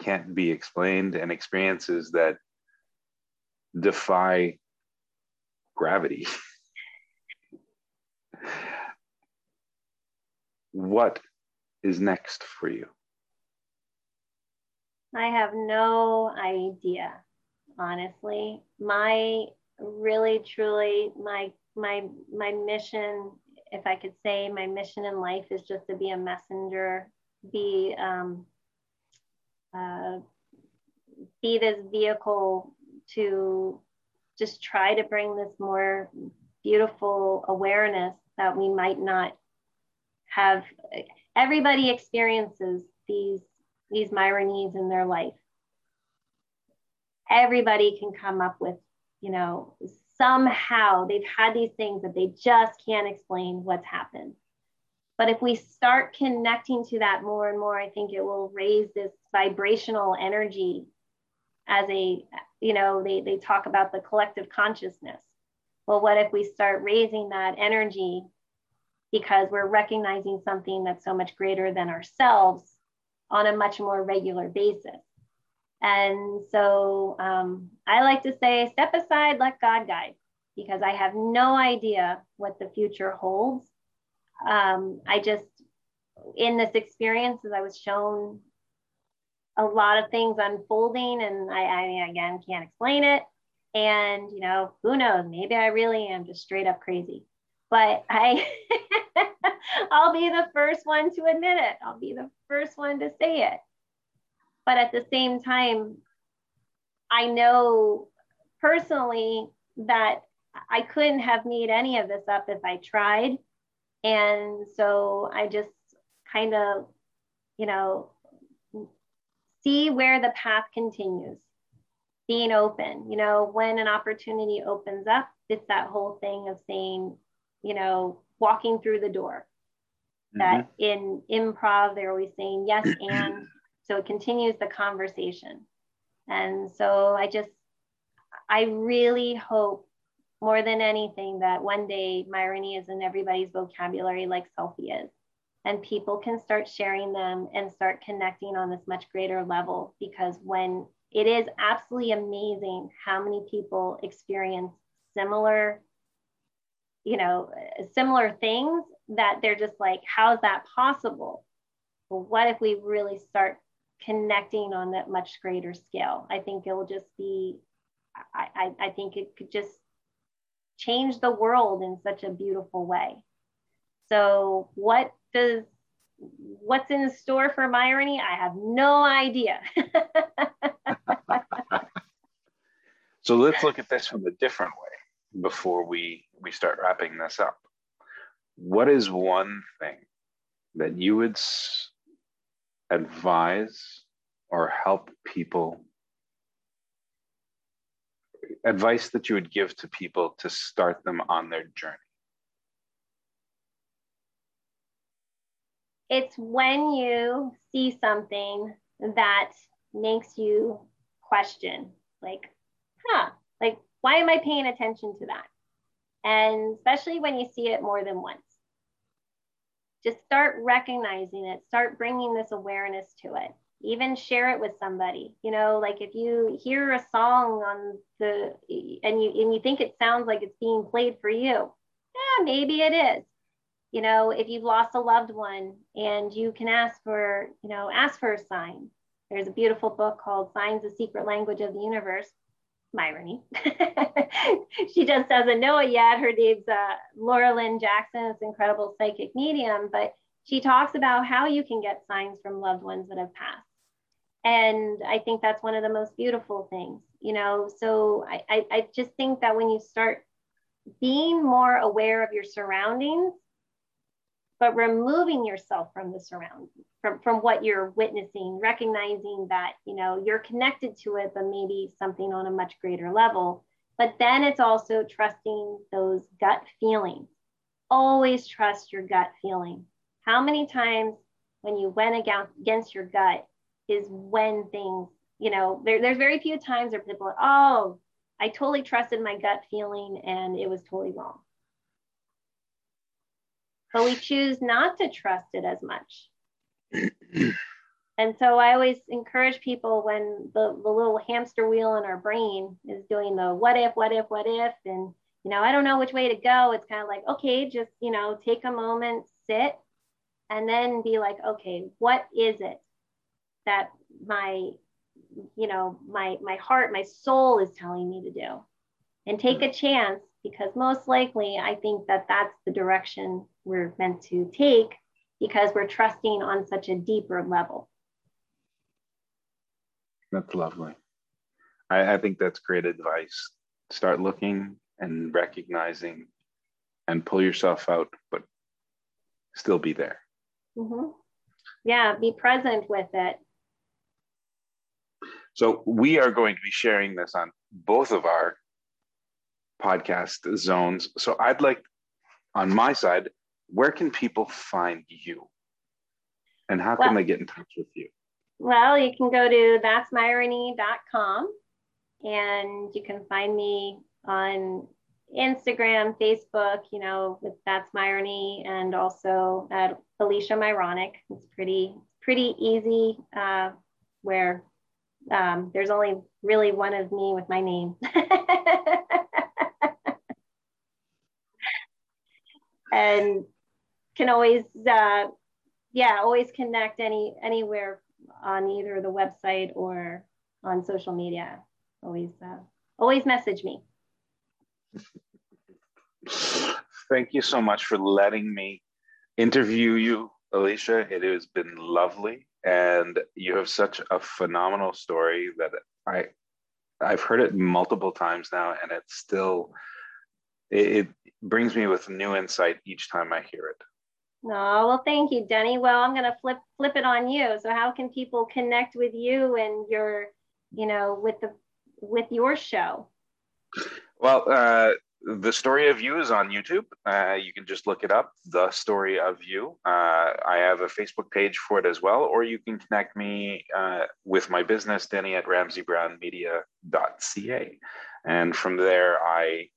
can't be explained and experiences that defy gravity. what is next for you? I have no idea, honestly. My really truly my my my mission, if I could say my mission in life is just to be a messenger be um, uh, be this vehicle to just try to bring this more beautiful awareness that we might not have everybody experiences these these myronies in their life. Everybody can come up with you know somehow they've had these things that they just can't explain what's happened. But if we start connecting to that more and more, I think it will raise this vibrational energy as a, you know, they, they talk about the collective consciousness. Well, what if we start raising that energy because we're recognizing something that's so much greater than ourselves on a much more regular basis? And so um, I like to say, step aside, let God guide, because I have no idea what the future holds um, I just, in this experience, as I was shown a lot of things unfolding, and I, I again can't explain it. And you know, who knows? Maybe I really am just straight up crazy. But I, I'll be the first one to admit it. I'll be the first one to say it. But at the same time, I know personally that I couldn't have made any of this up if I tried. And so I just kind of, you know, see where the path continues, being open. You know, when an opportunity opens up, it's that whole thing of saying, you know, walking through the door. Mm-hmm. That in improv, they're always saying yes and. So it continues the conversation. And so I just, I really hope more than anything that one day Myrony is in everybody's vocabulary like selfie is. And people can start sharing them and start connecting on this much greater level because when it is absolutely amazing how many people experience similar you know similar things that they're just like how is that possible? Well, what if we really start connecting on that much greater scale? I think it will just be I, I, I think it could just change the world in such a beautiful way. So what does what's in store for Myrony? I have no idea. so let's look at this from a different way before we, we start wrapping this up. What is one thing that you would advise or help people advice that you would give to people to start them on their journey it's when you see something that makes you question, like, huh, like, why am I paying attention to that? And especially when you see it more than once. Just start recognizing it, start bringing this awareness to it. Even share it with somebody. You know, like if you hear a song on the and you and you think it sounds like it's being played for you, yeah, maybe it is you know if you've lost a loved one and you can ask for you know ask for a sign. There's a beautiful book called signs the secret language of the universe myrony she just doesn't know it yet. Her name's uh, laura lynne jackson. It's incredible psychic medium but she talks about how you can get signs from loved ones that have passed. And i think that's one of the most beautiful things you know? So I, I, I just think that when you start being more aware of your surroundings but removing yourself from the surround from, from what you're witnessing recognizing that you know you're connected to it but maybe something on a much greater level. But then it's also trusting those gut feelings. Always trust your gut feeling. How many times when you went against your gut is when things you know there, there's very few times where people are oh i totally trusted my gut feeling and it was totally wrong but we choose not to trust it as much. and so I always encourage people when the, the little hamster wheel in our brain is doing the what if, what if, what if, and you know, I don't know which way to go. It's kind of like, okay, just, you know, take a moment, sit, and then be like, okay, what is it that my, you know, my my heart, my soul is telling me to do? And take a chance because most likely I think that that's the direction we're meant to take because we're trusting on such a deeper level. That's lovely. I, I think that's great advice. Start looking and recognizing and pull yourself out, but still be there. Mm-hmm. Yeah, be present with it. So, we are going to be sharing this on both of our podcast zones. So I'd like on my side, where can people find you? And how can well, they get in touch with you? Well, you can go to that'smyrony.com and you can find me on Instagram, Facebook, you know, with That's Myrony and also at Alicia Myronuk. It's pretty, pretty easy uh, where um, there's only really one of me with my name. and can always uh, yeah always connect any anywhere on either the website or on social media. Always uh, always message me. Thank you so much for letting me interview you alicia. It has been lovely and you have such a phenomenal story that i i've heard it multiple times now and it's still it, brings me with new insight each time I hear it. Oh, well, thank you, Denny. Well, I'm going to flip flip it on you. So how can people connect with you and your, you know, with the with your show? Well, uh, the story of you is on YouTube. Uh, you can just look it up, the story of you. Uh, I have a Facebook page for it as well, or you can connect me uh, with my business, Denny at RamseyBrownMedia.ca, and from there I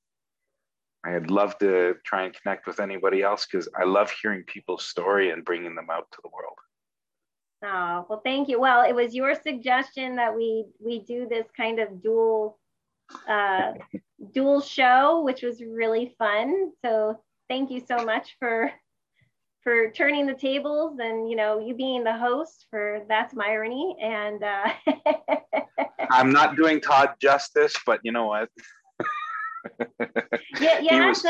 I'd love to try and connect with anybody else because I love hearing people's story and bringing them out to the world. Oh, well, thank you. Well, it was your suggestion that we we do this kind of dual uh, dual show, which was really fun. So thank you so much for for turning the tables and you know you being the host for that's Myrony and uh, I'm not doing Todd justice, but you know what? Yeah, yeah. Was...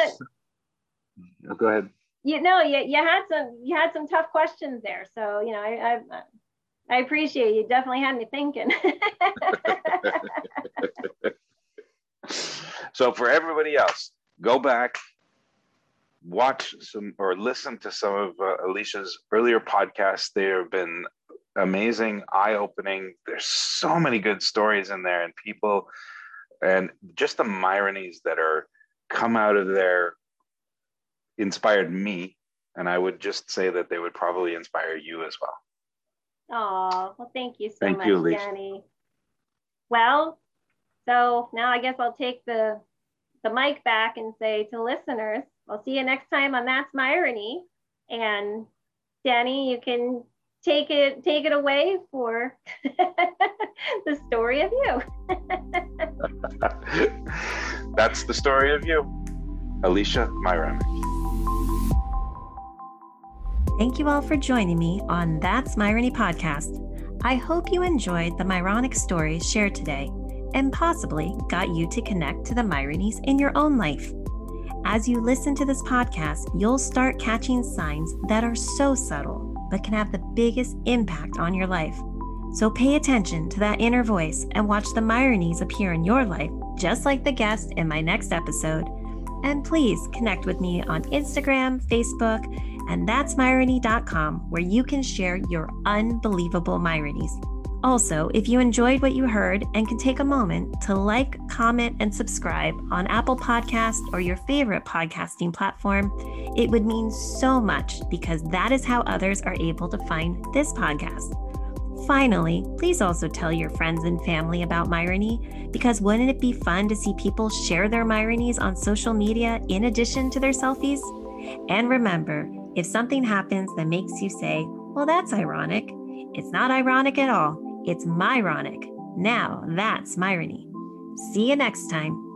Oh, go ahead you know, you, you had some you had some tough questions there. So you know, I I, I appreciate you. Definitely had me thinking. so for everybody else, go back, watch some or listen to some of uh, Alicia's earlier podcasts. They have been amazing, eye-opening. There's so many good stories in there, and people, and just the Myronies that are come out of there inspired me and i would just say that they would probably inspire you as well. Oh well thank you so thank much you, Danny. well so now i guess i'll take the the mic back and say to listeners i'll see you next time on that's myrony. And danny you can take it take it away for the story of you that's the story of you alicia myron Thank you all for joining me on That's Myrony podcast. I hope you enjoyed the Myronic stories shared today and possibly got you to connect to the Myronies in your own life. As you listen to this podcast, you'll start catching signs that are so subtle but can have the biggest impact on your life. So pay attention to that inner voice and watch the Myronies appear in your life, just like the guest in my next episode. And please connect with me on Instagram, Facebook, and that's Myrony.com, where you can share your unbelievable Myronies. Also, if you enjoyed what you heard and can take a moment to like, comment, and subscribe on Apple Podcast or your favorite podcasting platform, it would mean so much because that is how others are able to find this podcast. Finally, please also tell your friends and family about Myrony because wouldn't it be fun to see people share their Myronies on social media in addition to their selfies? And remember, if something happens that makes you say, well, that's ironic, it's not ironic at all. It's Myronic. Now that's Myrony. See you next time.